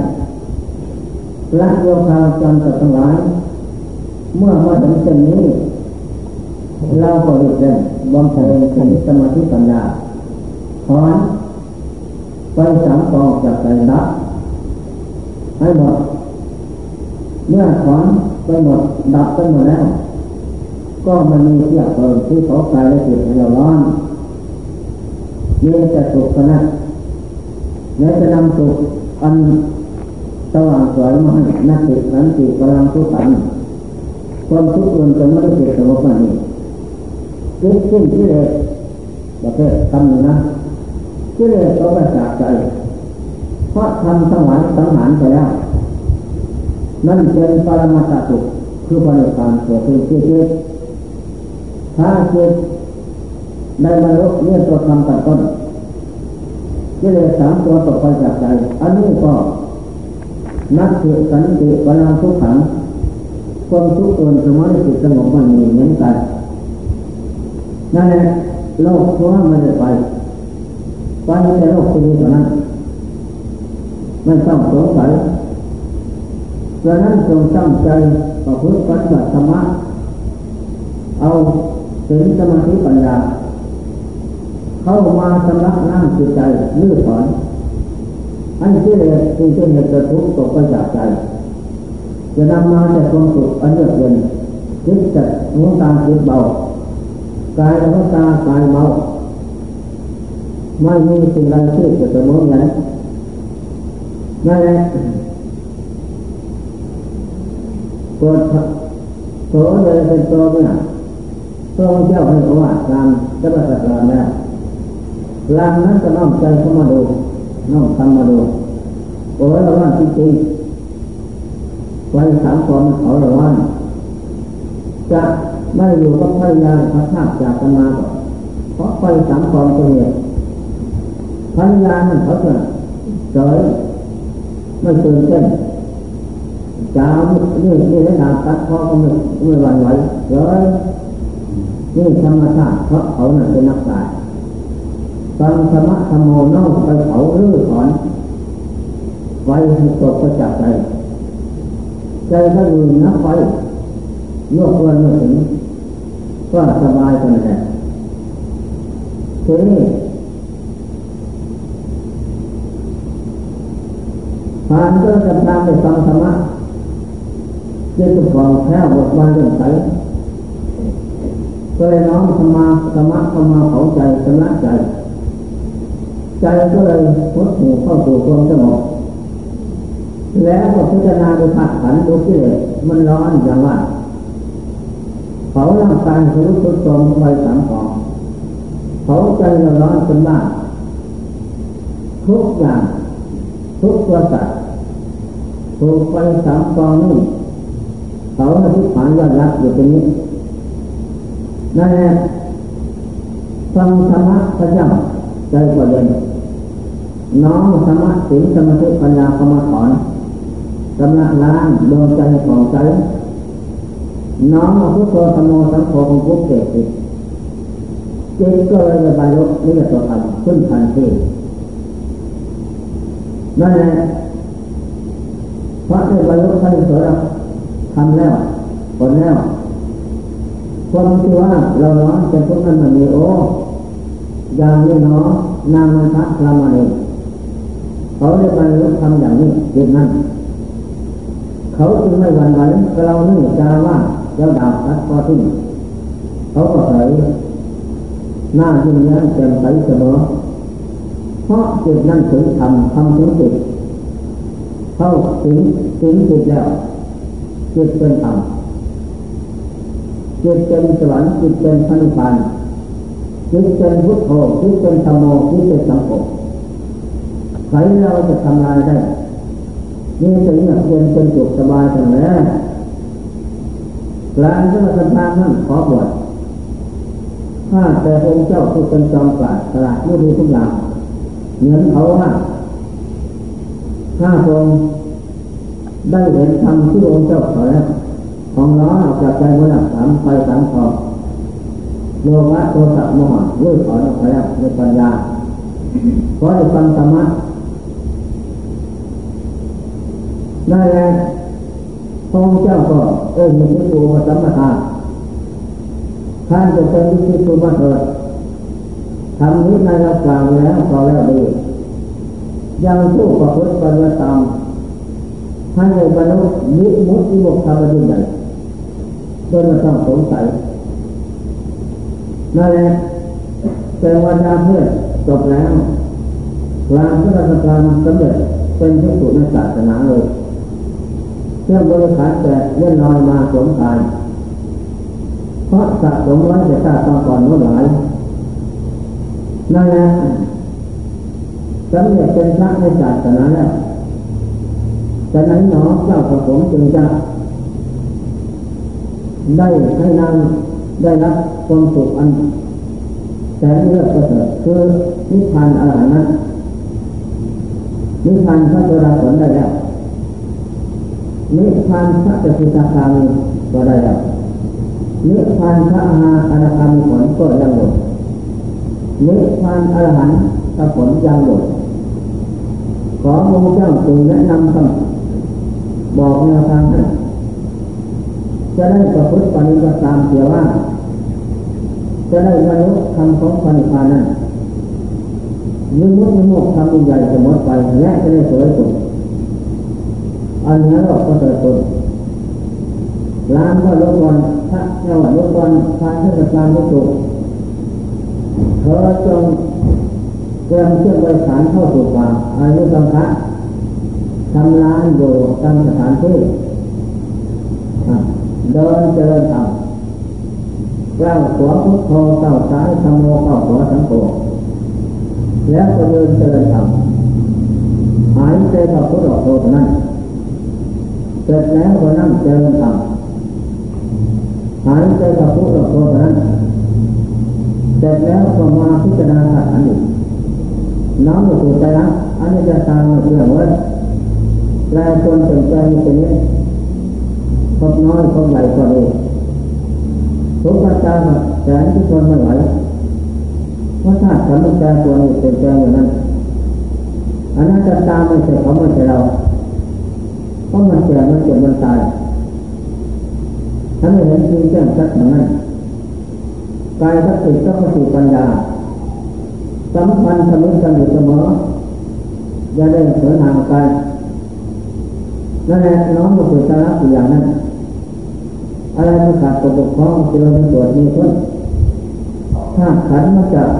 ละโยคาจำตัดทั้งหลายเมื่อมาถึงเส้นนี้ เราก็หยุดเล่นบำเพ็ญสมาธิปัญญา ถอนไฟสามกองจากใจดับให้หมดเมื่อถอนไปหมดดับไปหมดแล้ว ก็มันมีเสียเปิดที่เขากายและจิตให้เราร้อนมีแต่สุขนะและจะนำสุขอันสว่างสวยมาให้นักจิตนั้นจิตกำลังทุกข์กันความทุกข์มันจะไม่ได้เกิดสงบมานี่คิดขึ้นที่เลยประเภททำหนึ่งนะ ที่เลยเขาไปจากใจเพราะทำสวรรค์สังหารไปแล้วนั่นเป็นปรมาตสุขคือบริการเกิดขึ้นที่จิตถ้าจิตในมนุษย์เนี่ยตัวทำตัดต้นกิเลสสามตัวตกไปจากใจ อันนี้ก็นักเกิดสันติปรามทุกขังความทุกข์ตนสมาธิจิตสงบมันมีเหมือนกันนั่นแหละโลกเพราะมันจะไป ไปในโลกที่นี้เท่านั้นไม่ต้องสงสัยดังนั้นจงตั้งใจประพฤติปฏิบัติธรรมะเอาถึงสมาธิปัญญา เข้ามาสำลักน้ำจิตใจลื้อถอนอันที่เลยที่เป็นเหตุกระทุกตกไปจากใจ จะนำมาแต่ความสุขอันเยือกเย็นจิตจะหัวตาจิตเบากายหัวตากายเบา ไม่มีสิ่งใดที่จะเสมอกันนั่นแหละตัวตัวเลยเป็นตัวเนี่ยตัวเจ้าให้เขาว่าตามจะมาสัการแล้วลางนั้นจะน้อมใจเข้ามาดูน้อมทำมาดูโอ้ยเราว่าจริงๆไฟสามกองเขาเราว่าจะไม่อยู่กับภรรยาพระธาจากกันมาเพราะไฟสามกองตัวเนี่ย ภรรยานั้นเขาจะเฉยไม่ตื่นเต้นจ้านี่นี่ระดับตัดพ่อก็ไม่ไม่หวั่นไหวเลยนี่ธรรมชาติเพราะเขาน่ะเป็นนักตายฟังธรรมะธรรมโมนอกไปเผารื้อถอนไว้ให้ตกประจักษ์ใจใจถ้าอยู่นับไฟยกวันมาถึงก็สบายกันแหละทีนี้ ผ่านเรื่องจำนำไปฟังธรรมะเจ้าของแค่บทบาทเรื่องใสก็เลยน้อมธรรมะธรรมะเข้ามาเผาใจชำระใจ ใจก็เลยพดหูเข้าสู่ความสงบแล้วก็พิจารณาดูผักขันดูที่เลยมันร้อนอย่างว่าเผาร่างกายรู้สึกตรงไปสามของเผาใจเราร้อนจนบ้าทุกอย่างทุกตัวสัตว์ ถูกไฟสามกองนี่เขาในที่ฐานยอดรักอยู่ตรงนี้นั่นแหละฟังธรรมะพระเจ้าใจก็เย็นน้อมธรรมะสิ่งสมาธิปัญญาเข้ามาถอนกำลังล้างดวงใจของใจน้อมมาพุทโธธรรมโมสังโฆของพุทธเกศจิตก็เลยบรรลุนิยตัวธรรมขึ้นทันทีนั่นแหละ พราะได้บรรลุท่านสวดทำแล้วผลแล้วความที่ว่าเราเนาะเป็นพวกนั้นมันมีโอ้อย่างนี้เนาะนางมันทักลามาเองเขาได้บรรลุทำอย่างนี้เด็กนั้น เขาจึงไม่หวั่นไหวเรานี่จาว่าเจ้าดาบทัดพอที่เขาก็เผยหน้ายิ้มแย้แจ่มใสเสมอเพราะจิตนั้นถึงทำทำถึงจิต เข้าถึงถึงจิตแล้วจิตเป็นธรรมจิตเป็นสวรรค์จิตเป็นพระนิพพานจิตเป็นพุทโธจิตเป็นธรรมโมจิตเป็นสังโฆใครเราจะทำลายได้นี่ถึงเย็นเป็นสุขสบายกันแล้วหลานก็มาสัมภาษณ์นั่นขอบวชถ้าแต่องค์เจ้าผู้เป็นจอมปราดตลาดไม่ดีทุกอย่างเหมือนเขาว่า ถ้าทรงได้เห็นธรรมที่องค์เจ้าสอนแล้วของน้องออกจากใจมันหนักสามไปสามคอโลภะโทสะโมหะเลื่อยถอนออกไปแล้วในปัญญาเพราะได้ฟังธรรมะได้แล้วพระองค์เจ้าก็เอ้ยมีที่ตัวสัมมาทาท่านจะเป็นที่ตัวมาเถิดทำนี้ในเรากล่าวแล้วก็แล้วดี ยังผู้ประพฤติปฏิบัติตามให้ในบรรลุมิมุติมุขธรรมยิ่งใหญ่โดยไม่ต้องสงสัยนั่นแหละแต่วันนาเพื่อจบแล้วลาพระราชการสำเร็จเป็นที่สุดในศาสนาเลยเรื่องบริขารแต่เลื่อนลอยมาสมกายเพราะสะสมไว้แต่ชาติก่อนโน้นหลายนั่นแหละ สำเร็จเป็นพระในศาสนาแล้วฉะนั้นหนอเจ้าประสงค์จึงจะได้ให้นางได้รับความสุขอันแสนเลือกประเสริฐคือนิพพานอรหันต์นิพพานพระโสดาผลได้แล้วนิพพานพระจตุตาคามีก็ได้แล้วนิพพานพระอาหาอนาคามีผลก็ยังหมดนิพพานอรหันต์ผลยังหมด ขอพระเจ้าจงแนะนำคำบอกแนวทางให้จะได้ประพฤติปฏิบัติตามเสียว่า จะได้บรรลุคำของพันธานนั้นยิ่งมุดยิ่งมุดทำยิ่งใหญ่จะหมดไปและจะได้สวยสุดอันนี้เราก็จะตุนล้างก็ลดวันพระเจ้าลดวันทานเทศกาลลดสุดเธอจง เตรียมเครื่องบริการเข้าสู่ป่าอายุสังฆะทำร้านอยู่ตามสถานที่เดินเจริญธรรมก้าวขวาพุทโธเก้าซ้ายธรรมโมก้าขวาสังโฆแล้วก็เดินเจริญธรรมหายใจเข้าพุทโธโธนั้นเสร็จแล้วก็นั่งเจริญธรรมหายใจเข้าพุทโธโธนั้นเสร็จแล้วก็มาพิจารณาอันนี้ น้อมสู่ใจรักอันนี้จะตามเรื่องว่าแปลคนสนใจเป็นนี้พบน้อยพบใหญ่ก็ดีทุกประการแสนที่คนไม่ไหวเพราะถ้าขันมันแปลตัวนี้เป็นแปลอย่างนั้นอันนั้นจะตามไม่ใช่เขาไม่ใช่เราเพราะมันแก่มันเจ็บมันตายถ้าไม่เห็นจริงแจ้งชัดอย่างนั้นกายทัศน์ก็เข้าสู่ปัญญา สัมพันธ์สมิกันอยู่เสมออย่าได้เสือห่างกันนั่นแหละน้องมาสู่สาระอย่างนั้นอะไรมันขาดตกบกพร่องที่เราตรวจมีคนถ้าขันมาจาก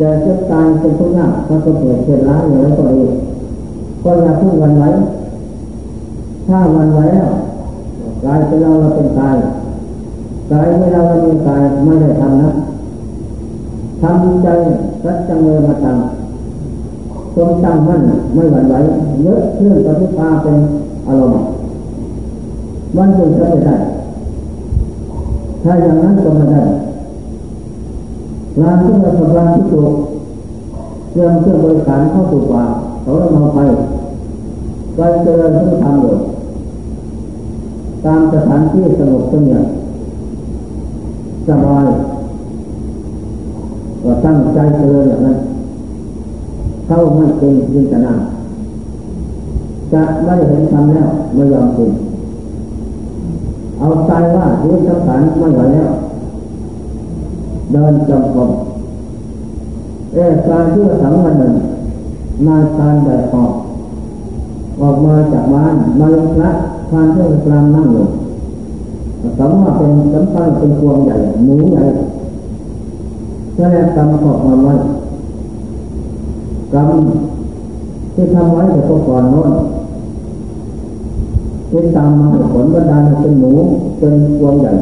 จะเจ็บตายเป็นทุกอย่างถ้าก็เกิดเกิดร้ายอย่างไรก็เองก็อย่าพึ่งวันไว้ ถ้าวันไว้แล้วกลายเป็นเราเราเป็นกายกลายไม่เราเราเป็นกายไม่ได้ทำนะ ทำใจรักจังเลยมาทำจงตั้งมั่นไม่หวั่นไหวเยอะเครื่องปฏิภาเป็นอารมณ์มันจึงจะไม่ได้ถ้าอย่างนั้นก็ไม่ได้งานที่เราทำงานที่ถูกเรื่องเครื่องบริการเข้าสู่ป่าเขาเรามาไปไปเจริญที่ทำอยู่ตามสถานที่สงบสงี่ยสบาย ก็ตั้งใจเจริญอย่างนั้นเข้าไม่เป็นยินตนาจะไม่เห็นทำแล้วไม่ยอมเป็นเอาใจว่าที่สังขารไม่ไหวแล้ว เดินจงกรมเอการที่อสังวันหนึ่งนายการแบบออกออกมาจากบ้านมาลงพระทานเพื่อกลางนั่งอยู่สมว่าเป็นสำคัญเป็นพวงใหญ่หมูใหญ่ แสดงกรรมก็ทำไว้กรรมที่ทำไว้แต่ก็ก่อนโน้นที่ตามมาผลบันดาลเป็นหมูเป็นพวงใหญ่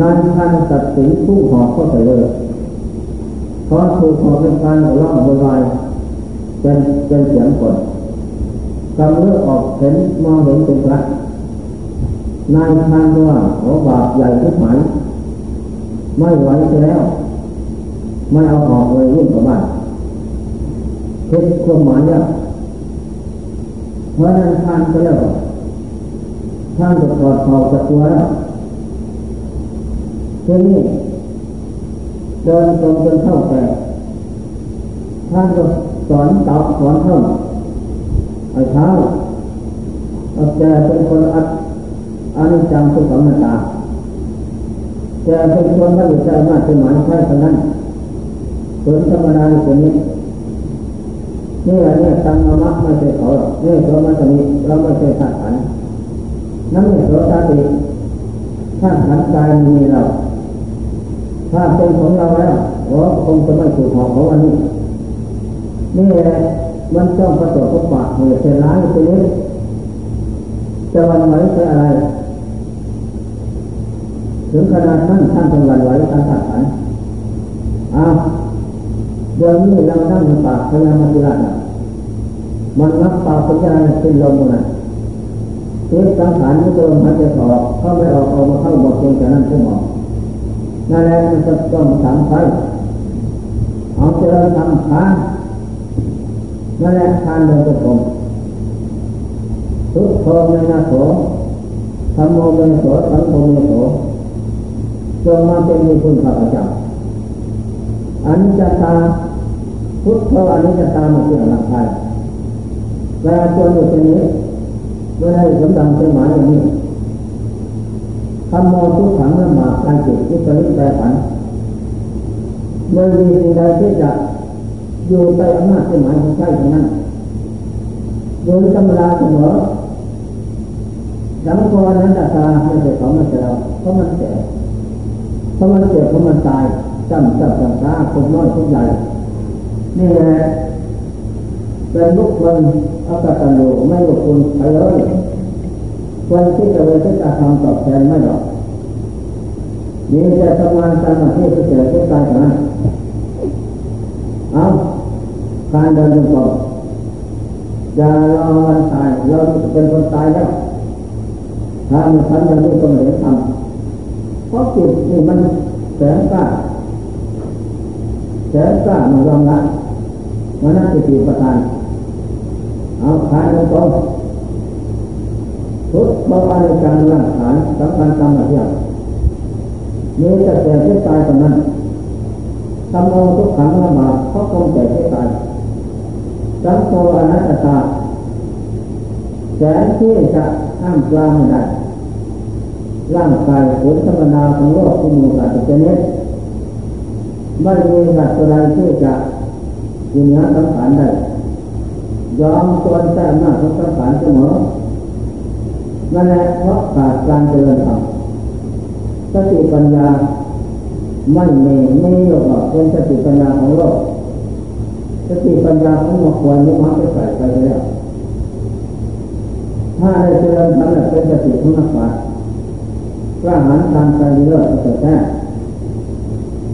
นานท่านตัดสินผู้หอกเข้าไปเลยเพราะถูกหอกเป็นการร้องโวยวายเป็นเป็นเสียงกดกำเลือกออกเห็นมองเห็นเป็นพระนายท่านว่าหัวบาปใหญ่ทุกหมาย ไม่ไหวแล้วไม่เอาออกเลยวุ่นกับบ้านคิดความหมายเนี่ยเพราะนั้นท่านไปแล้วท่านจะถอดถอดจากตัวแล้วทีนี้เดินตรงจนเข้าแก่ท่านก็สอนตอบสอนเท่าอ้เท้าเอาแกเป็นคนอัดอนิจังทุขังนาตา แต่เป็นคนไม่รู้จักมาเป็นหมายใครเท่านั้นผลธรรมดาเป็นนี้นี่แหละเนี่ยตังมะไม่ใช่เขาเนี่ยเราไม่ใช่เราไม่ใช่ธาตุขันนั่นเนี่ยเราธาตุธาตุขันกายมีเราถ้าเป็นของเราแล้วโอ้คงจะไม่ถูกหอกของวันนี้นี่แหละมันต้องประสบกับปากเหตุเสียร้ายไปนี้จะวันไหวคืออะไร ถึงขนาดนั้นท่านต้องวันไหวท่านถัดขันอ้าวเดี๋ยวนี้เรานั่งปากพยามาธิราชมันนับปากพยาเป็นลมนะเทสังขารที่โดนหายใจออกเข้าไม่ออกออกมาเข้าบอกเพียงแต่นั้นก็หมอนั่นแหละมันจะต้องถามไปเอาเจริญทำทานนั่นแหละทานเดินจะผมทุกโทมในนาโสธรรมโมเมโสสังโฆเมโส จงมาเป็นมีคุณข้าพเจ้าอันจะตาพุทธอันนี้จะตามาเป็นหลักไทยแปลตัวอยู่ตรงนี้ไม่ได้สมดังเป็นหมายอย่างนี้ธรรมโมทุกขังละหมาดการจิตที่จะริแปรผันเมื่อมีสิ่งใดที่จะอยู่ใต้อำนาจเป็นหมายของใช่ทั้งนั้นโดยธรรมดาเสมอสังโฆนั้นตาไม่ใช่ของมันเสียเพราะมันเสียเพ ราะมันเสียเพราะมันตายจำจับจังตาคนน้อยคนใหญ่ นี่แหละเป็นลูกคนอากตันยูไม่ลูกคนไปเลยคนที่จะเลยที่จะทำตอบแทนไม่หรอกมีแต่ทำงานตามหน้าที่เสียที่ตายกันเอาการเดินจงกรมอย่ารอวันตายเราเป็นคนตายแล้วถ้ามันทันยังไม่ต้องเห็นทำ เพราะจิตนี่มันแสงกล้าแสงกล้ามันยอมรับมันน่าจะตีประการเอาขายลงตรงทุกบางในการร่างฐานสำคัญตามหลักอย่างมีแต่แต่ที่ตายตอนนั้นทำโมทุกขังละบาดเพราะคงแต่ที่ตายสังโฆอนัตตาแสงที่จะห้ามกลางไม่ได้ ร่างกายผลธรรมดาของโลกที่มีการจเน็ตไม่มีสัตว์ใดที่จะยินยาสังขารได้ยอมตนแต่หน้าของสังขารเสมอนั่นแหละเพราะขาดการเจริญธรรมสติปัญญาไม่มีไม่หรอกเป็นสติปัญญาของโลกสติปัญญาของมควรมุขไปใส่ไปแล้วถ้าได้เจริญธรรมเป็นสติของนักปราชญ์ กล้าหาญทางใจเลิศแต่แท้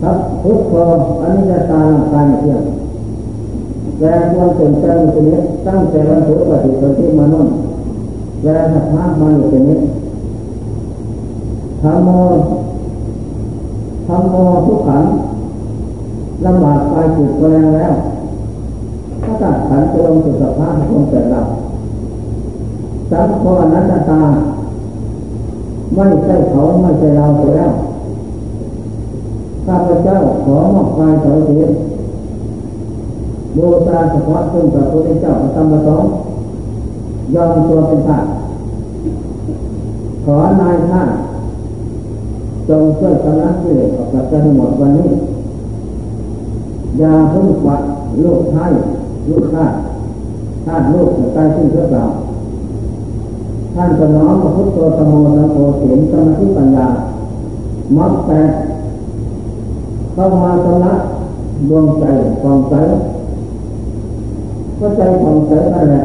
ครับทุกคนอันนี้จะตายร่างกายเที่ยงแต่ควรสนใจตรงนี้ตั้งแต่วันพุธปฏิปฏิมานุ่นและสัพพะมาอยู่ตรงนี้ธรรมโมธรรมโมทุกขังลำบากกายจิตแรงแล้วถ้าตัดขันจะลงสุสภาพของแต่เราสังโฆอนัตตา ไม่ใช่เขาไม่ใช่เราไปแล้วข้าพเจ้าขอมอบกายเสาเสียบูชาเฉพาะซึ่งพระพุทธเจ้าพระธรรมะสงฆ์ยอมตัวเป็นทาสขอนายท่าจงช่วยชำระกิเลสออกจากใจหมดวันนี้ อย่าพึ่งฝัดลูกท้ายลูกข้าท่านลูกจะตายสิ้เพื่อเรา ท่านจะน้อมพระพุทธธรรมโมสังโฆเสียงสมาธิปัญญามักแปดเข้ามาชำระดวงใจของใจก็ใจของใจนั่นแหละ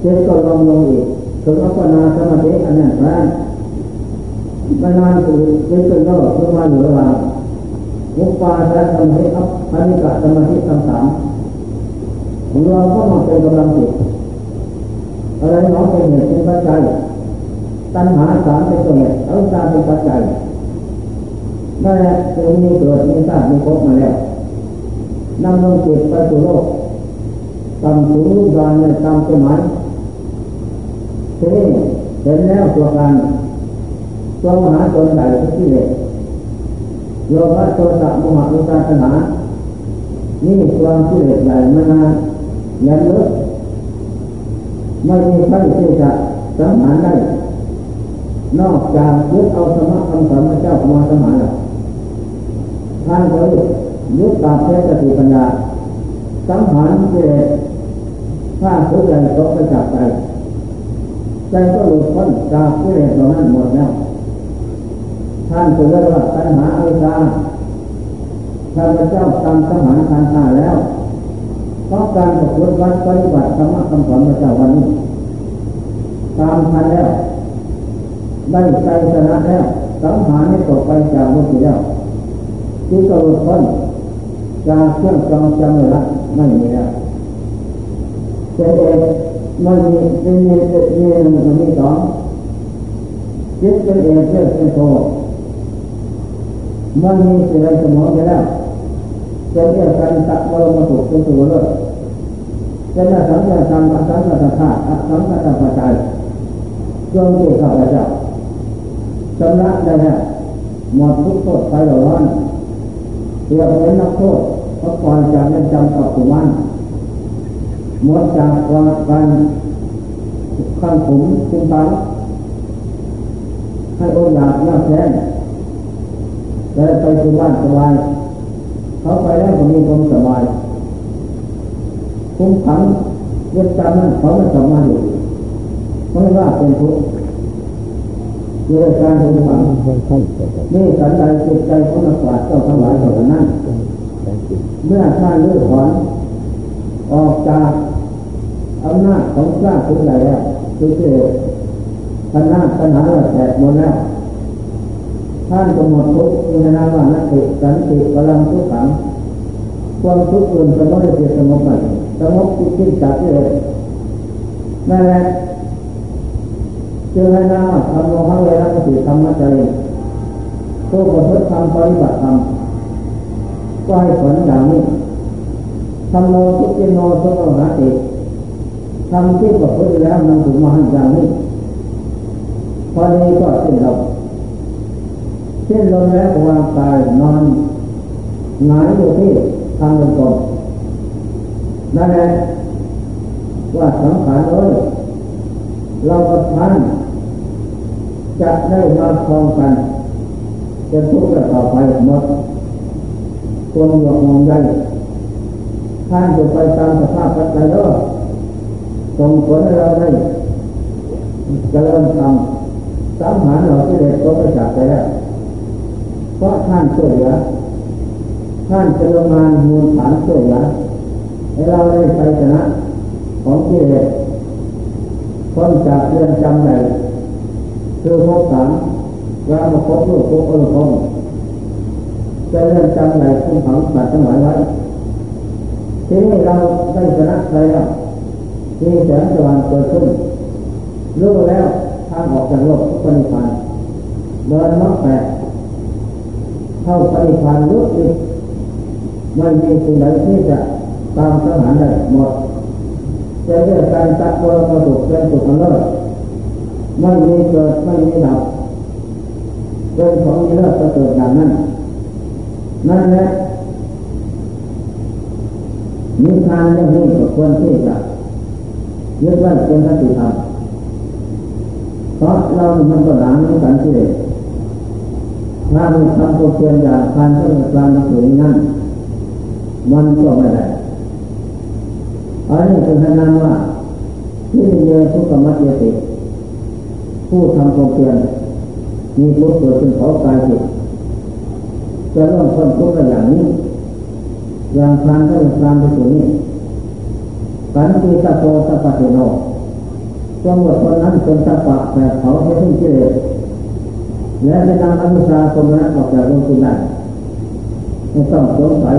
เจ็ก็ลงลงอีกถึงอัปปนาสมาธิอันนั้นแรงไม่นานคือเจ็ก็ก็เพื่อมาอยู่ระหว่างมุปปาทสมาธิอัปปนิกะสมาธิทั้งสามของเราก็มาเป็นกำลังจิต อะไรน้องเป็นเหตุเป็นปัจจัยตัณหาสามเป็นตัวเหตุอวิชชาเป็นปัจจัยนั่นแหละจึงมีเกิดมีสร้างมีพบมาแล้วนำลงจิตไปสู่โลกตำสูงรูปดานในตามสมัยทีนี้เห็นแล้วตัวการตัวมหาตนใหญ่ที่เลยโยคะโทสะโมหะอุตานานี่ความที่เลสใหญ่มานานยันลึก ไม่มีใครที่จะสังหารได้ นอกจากยึดเอาสมะคำสอนพระเจ้ามาสมาแล้วท่านก็ยึดตามเทสติปัญญาสังหารกิเลสถ้าทุกอย่างตกไปจากใจใจก็หลุดพ้นจากกิเลสเหล่านั้นหมดแล้วท่านจึงเรียกว่าตัณหาอวิชชาข้าพเจ้าตามสังหารทานตาแล้ว เพราะการประพฤติวัดปฏิบัติธรรมคำสอนพระเจ้าวันนี้ ตามทันแล้วได้ใจชนะแล้วสังหารให้ตกไปจากโลกแล้วที่ก็หลุดพ้นจากเครื่องจองจำเลยละไม่มีแล้วเจเอกมันมีมีมีมีหนึ่งมีสองจิตเป็นเอกเพื่อเป็นโทมันมีสิ่งใดเสมอไปแล้ว จะเรียกกันตักบรมสุขเป็นตัวเลิศจะน่าสังเกตทำอสังกัตธาตุอสังกัตปัจจัยจงที่ข้าพเจ้าชำระได้แล้วหมดทุกโทษไปหลร้อนเรียกเป็นนักโทษเพราะก่อนจากนั้นจำกับสุวรรณหมดจากความการขั้นขุมคุ้มตังให้โอกาสน่าแท้แต่ไปสุวรรณสบาย เขาไปแล้วก็มีความสบายคุมขังยึดจำนั้นเขาไม่สามารถอยู่ไม่ว่าเป็นทุกข์เรื่องการคุมขังนี่สันใดจิตใจของนักปราชญ์เจ้าทั้งหลายเหล่านั้นเมื่อท่านเลือกถอนออกจากอำนาจของพระทุกใดแล้วคือเกิดอำนาจปัญหาแตกหมดแล้ว ท่านกำหนดทุกข์ในนามว่านักติสันติกำลังทุกขังความทุกข์อื่นจะไม่ได้เกิดสงบไปสงบจิตขึ้นจากที่เลยนั่นแหละจึงให้นามว่าทำโมหะเวรสติธรรมะใจผู้ประพฤติธรรมปฏิบัติธรรมก็ให้ผลอย่างนี้ทำโมทุกิโนสุขหาติทำที่ประพฤติแล้วมันถึงมหันอย่างนี้พอนี้ก็สิ้นลม สิ้นลมแล้ววางกายนอนหงายอยู่ที่ทางลงกนั่นแหละว่าสังขารเอ้ยเรากับท่านจะได้มาครองกันจะทุกข์ต่อไปหมดควรหวงมองใหญ่ท่านจะไปตามสภาพปัจจัยแล้วส่งผลให้เราได้เริญธรรมสามหารเราที่เด็กก็ไปจากไปแล้ว เพราะท่านช่วยเหลือท่านจะลงมามูลฐานช่วยเหลือให้เราได้ใจชนะของที่เด็กพ้นจากเรือนจำใดคือพบสามเรามาพบลูกพบเออพงจะเรือนจำใดคุ้มขังสัตว์ทั้งหลายไว้ทีนี้เราได้ชนะใครแล้วมีแสงสว่างเกิดขึ้นรู้แล้วทางออกจากโลกปณิพันธ์เดินมรรคแปด เข้าปณิพันธ์รู้อีกไม่มีสิ่งใดที่จะตามสังหารได้หมดจะเรื่องการตัดตัวกระดูกเป็นสุขเลิศไม่มีเกิดไม่มีดับเป็นของมีเลิศจะเกิดอย่างนั้น นั่นแหละมีทางอย่างนี้ควรที่จะยึดไว้เป็นคติธรรมเพราะเรามันก็หนาเหมือนกันที่เด็ ถ้ามันทำตัวเพียงอย่างการเพื่อการสือนั้นมันก็ไม่ได้อันนี้เป็นพนันว่าที่เยทุกขมัตยติผู้ทำตัวเพียงมีพุทธเกิดเป็นเขากายจิตจะเริ่มพ้นทุกข์อย่างนี้ อย่างทานก็อย่างทานไปถึงนี้ขันติตะโตตะปะเทโนความหมดคนนั้นเป็นตะปะแต่เขาให้ทิ้งเฉลย และจะนำอนุชาคนนั้นออกจากโลกที่ได้ไม่ต้องสงสัย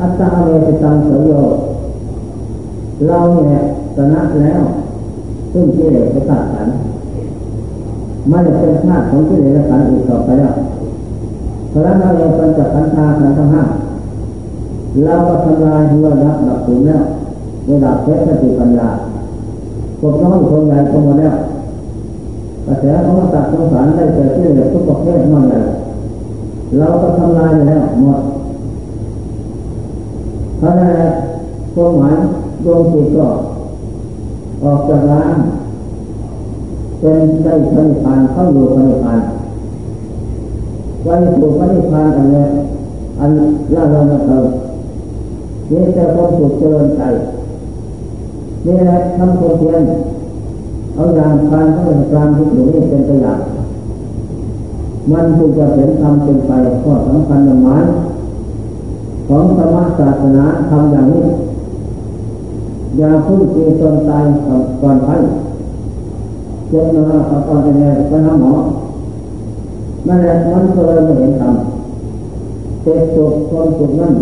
อัตตาเวติตังสยโยเราเนี่ยชนะแล้ว ซึ่งเจริญประสาทขันไม่ได้เป็นชาติของเจริญขันอีกต่อไปแล้วพระนั้นเราเป็นจักขันธาขันทั้งห้าเราก็ทำลายเมื่อรับดับสูงแล้วระดับเพชรสติปัญญาพวกน้องคนใหญ่คนมาแล้ว กระแสของตัดสงสารได้เกิดขึ้นทุกประเภทนั่นแหละเราก็ทำลายแล้วหมดเพราะนั้นความหมายดวงจิตก็ออกจากร้านเป็นได้พระนิพานเข้าอยู่พระนิพานวันสู่พระนิพานอันนี้อันละเราเติมนี่จะความสุขเจริญใจนี่แหละทำความเพียร เอาอย่างการเข้าไปกลางที่อยู่นี่เป็นตัวอย่างมันจึงจะเป็นธรรมเป็นไปข้อสำคัญหมายของธรรมศาสนาทำอย่างนี้อย่าพึ่งตีตนตายก่อนไปเจ็บมาก่อนจะแน่ไปหาหมอนั่นแหละมันก็เลยไม่เห็นธรรมเจ็บสุขความสุขนั้น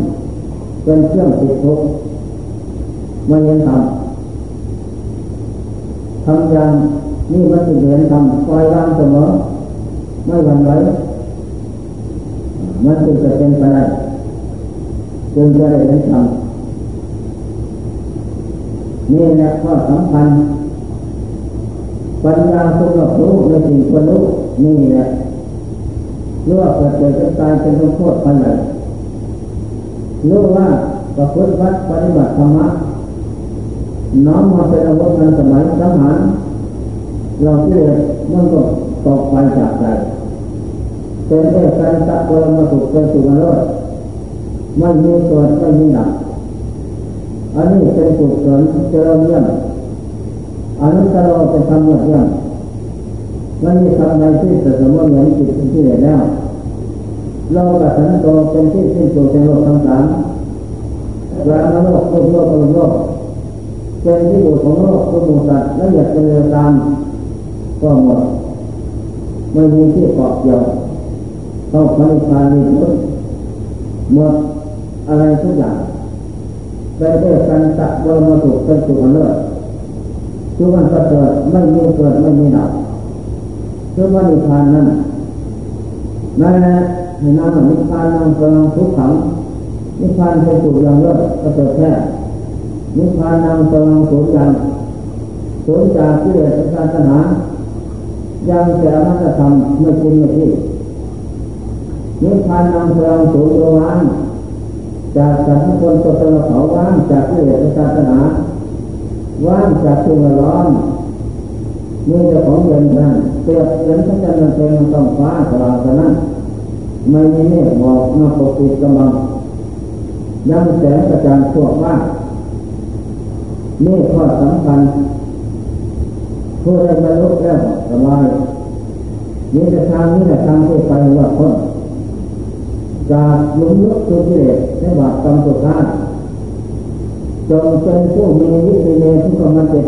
เป็นเครื่องติดทุกข์ไม่เห็นธรรม ทำอย่างนี้มันจะเห็นธรรมคอยวางเสมอไม่หวั่นไหวมันจึงจะเป็นไปได้จึงจะได้เห็นธรรมนี่แหละข้อสำคัญปัญญาสุขรู้ในสิ่งควรรู้นี่แหละรู้ว่าเกิดเกิดจะตายเป็นทุกโทษภายในรู้ว่าประพฤติวัดปฏิบัติธรรมะ น้อมมาเป็นอาวุธในสมัยสังหารเราเรียนมันก็ตกไปจากใจเป็นเอกการตะโกนมาถูกเป็นสุขโลดไม่มีส่วนไม่มีหนักอันนี้เป็นสุขสริมเจริญเยี่ยมอันนี้ถ้าเราเป็นทำเยี่ยมไม่มีทำในที่จะสมมติเหมือนจิตที่เหลือแล้วเรากับสันโตเป็นที่สิ้นสุดในโลกทั้งสามรามโลกโลกโลกโลก เป็นที่อยู่ของโลกทุกหมู่สัตว์และอยากจะเดินตามก็หมดไม่มีที่เกาะเกี่ยวเข้าพระนิพพานมีทุกหมดอะไรทุกอย่างเป็นเรื่องการตะบรมสุขเป็นสุขเลิศทุกวันประเสริฐไม่มีเกิดไม่มีดับคือว่านิพพานนั้นนั่นแหละในนามนิพพานนามพลังทุกขังนิพพานเป็นสุขอย่างเลิศประเสริฐแท้ นิพพานนามพลังสูญอย่างสูญจากที่เดชศาสนายังแต่มัตธรรมไม่จริงไม่ที่นิพพานนามพลังสูญโลหานจากสัตว์คนตัวตนเขาว่างจากที่เดชศาสนาว่างจากสิ่งร้อนมีเจ้าของเย็นนั้นเปรียบเหมือนพระจันทร์เต็มต้องฟ้าตลอดนั้นไม่มีเมฆหมอกมาปกปิดกำลังยังแสงกระจ่างทั่วฟ้า นี่ข้อสำคัญผู้ได้บรรลุแล้วสบายนี่จะทางนี้แหละทางที่ไปว่าพ้นจากลุ่มลึกสุดที่เด็ในบาปกรรมสุดท้ายจงเป็นผู้มีวิรียนทุกข์มันเกิด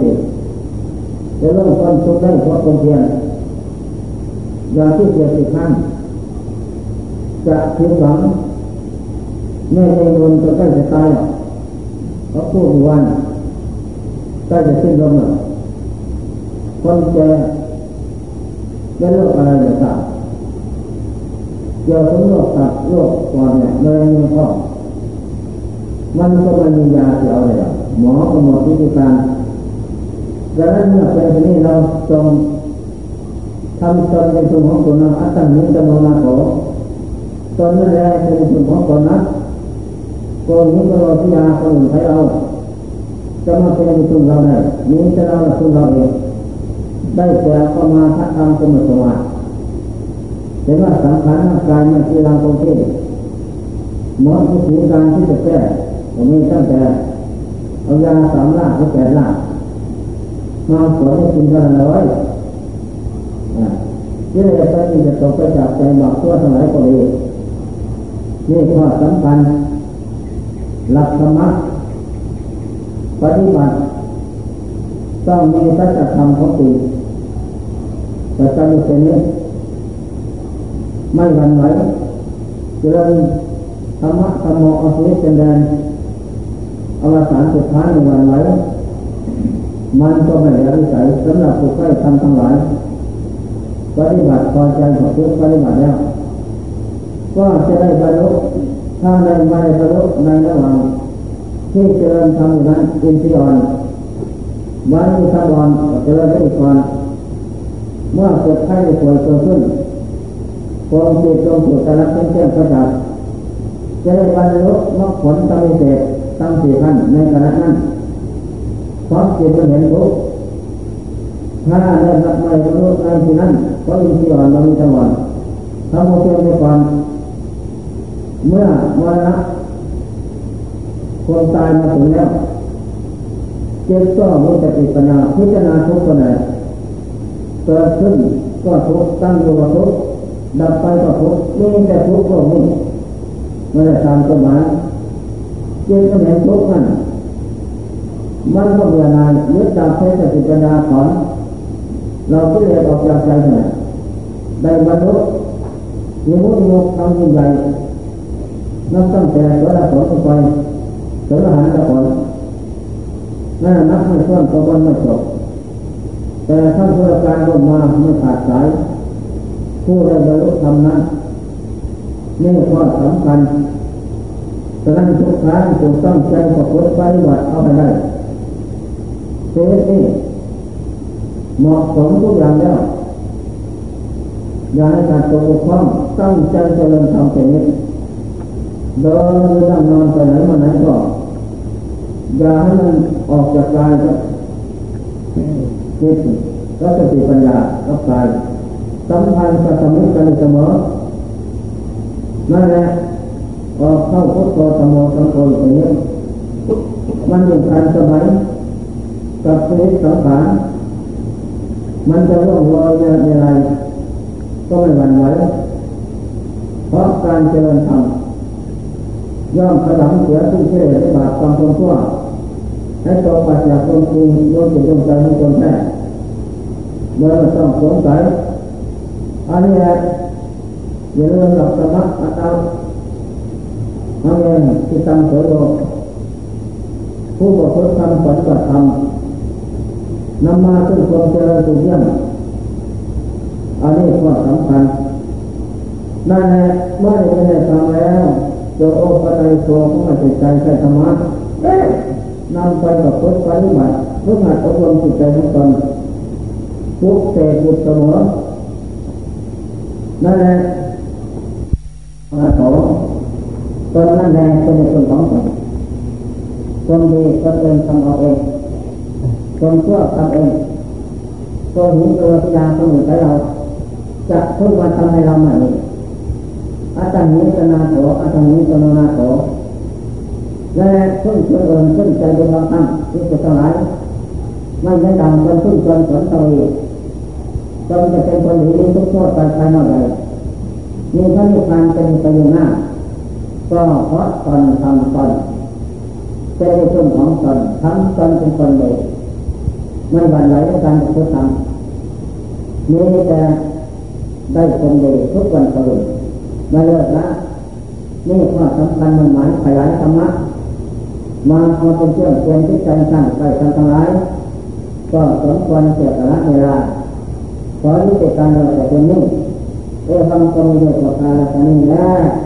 จะเริ่มต้นทุกได้เพราะคนเพียรอย่าที่เกียรติขั้นจะผิดหวังแม่ในเงินจะใกล้จะตายเพราะพูดวัน กล้จะสิ้นลมแล้วคนแก่ได้โรคอะไรจะทราบเกี่ยวกับโรคตับโรคปอดเนี่ยมะเร็งท้อมันก็ไม่มียาเสียวเลยหมอก็หมดวิธีการดังนั้นเมื่อเป็นที่นี้เราจงทำตนเป็นตัวของตนนะอัตตังนิจโมนาโขตนนั่นแหละเป็นตัวของตนนะตัวนี้ก็เราพิยาคนอื่นใช้เอา จะมาเป็นตัวเราได้นี้จะเราตัวเราเองได้แต่ประมาทัศน์สมุทรมาแต่ว่าสังขารร่างกายมันคือร่างคงที่หมอนที่ถือการที่จะแก้ผมมีตั้งแต่เอายาสามล่าหรือแปดล่ามาสวนให้กินกันร้อยนี่เลยไปที่จะตกไปจากใจบอกตัวทั้งหลายก็ดีนี่ข้อสำคัญหลักธรรมะ ปฏิบัติต้องมีสัจธรรมของจริงแต่จะมีเป็นนี้ไม่หวั่นไหวเจริญธรรมะธรรมโมอาศัยเป็นแดนอวสานสุดท้ายในวันไหวมันก็ไม่เหลือวิสัยสำหรับผู้ใกล้ทำทั้งหลายปฏิบัติพอใจขอเพื่อปฏิบัติแล้ว ก็จะได้บรรลุถ้าในไม่บรรลุในระหว่าง ที่เจริญทำอยู่นั้นอินทรีย์อ่อนวันที่ทำอ่อนเจริญได้อีกก่อนเมื่อเกิดไข้ป่วยเกิดขึ้นความจิตตรงจุดแต่ละเส้นเส้นประจับจะได้บรรลุมรรคผลตามเศษตั้งสี่ขั้นในขณะนั้นความจิตมันเห็นทุกถ้าเริ่มรับไม่บรู้ในที่นั้นก็ยิ่งที่อ่อนเรามีจังหวะทำโมเดลไปก่อนเมื่อวันละ คนตายมาถึงแล้วเจ็บก็มุตติปัญญาพิจารณาทุกข์คนไหนเกิดขึ้นก็ทุกข์ตั้งอยู่ก็ทุกข์ดับไปก็ทุกข์นี่แต่ทุกข์ก็มีไม่ได้ตามต้นไม้จึงก็เห็นทุกข์นั่นมันก็เบื่อหน่ายยึดตามเพศสติปัญญาถอนเราก็เลยออกจากใจเนี่ยได้บรรลุยมุติมุกทำยิ่งใหญ่นับตั้งแต่ตัวละสองไป ถึงอาหารตผลนั่นนับไม่ถ้วนก็วันไม่จบแต่ท่านผู้การลงมาไม่ขาดสาย ผู้ได้บรรลุธรรมนั้นนี่ข้อสำคัญฉะนั้นทุกครั้งถูกตั้งใจประพฤติปฏิบัติเอาไปได้เสียนี่เหมาะสมทุกอย่างแล้วอย่าให้ขาดตัวบกพร่องตั้งใจเจริญธรรมเป็นนิดเดินหรือนั่งนอนไปไหนมาไหนก็ อย่าให้มันออกจากกายก็จิตก็สติปัญญากับกายสัมพันธ์กับสมุกันเสมอนั่นแหละออกเข้าพุทโธธรรมโอสังโฆอย่างนี้มันอยู่ทันสมัยกับชีวิตสังขารมันจะร่วงโรยอย่างไรก็ไม่หวั่นไหวเพราะการเจริญธรรมย่อมขลังเสียทุกเชื่อบาปความคนชั่ว ให้ตัวปัจจากคนจริงโยนจิตโยนใจให้คนแท้เมื่อต้องสงสัยอันนี้แหละอย่าลืมหลับสมาธิอัตตาเอาเองที่ตั้งโสโลผู้ประพฤติธรรมปฏิบัติธรรมนำมาซึ่งความเจริญสุขยี่ยมอันนี้ก็สำคัญนั่นแหละเมื่อได้ได้ทำแล้วโยโอปัจโตของมันจิตใจใช้ธรรมะ นำไปกับพุทธปฏิบัติเพื่อหัดอบรมจิตใจของตนทุกเศษบุตรเสมอนั่นแหละมาโถตนนั่นแหละเป็นคนของตนคนดีก็เป็นทำเอาเองคนชั่วทำเองตัวหินตัวพิยาคนอื่นไปเราจะทุกวันทำให้เราใหม่อาจารย์นี้ตนาโถอาจารย์นี้ตนาโถ และขึ้นชวนเอิญขึ้นใจดวงเราตั้งที่จะต้องไหลไม่ยันดำจนขึ้นจนผลตัวเองจนจะเป็นคนดีทุกโทษไปภายนอกใดมีพระนิพพานเป็นไปอยู่หน้าก็เพราะตนทำตนเป็นช่วงของตนทั้งตนเป็นคนดีไม่หวั่นไหวในการพุทธธรรมมีแต่ได้คนดีทุกวันตื่นมาเลิกละนี่ข้อสำคัญมันหมายขยายธรรมะ มาพอเป็นเครื่องเตือนที่ใจสั่งใจทำทั้งหลายก็สมควรเสียสละเวลาขอยุติการเราแต่เป็นนี้เอวังก็มีโอกาสนี้แล้ว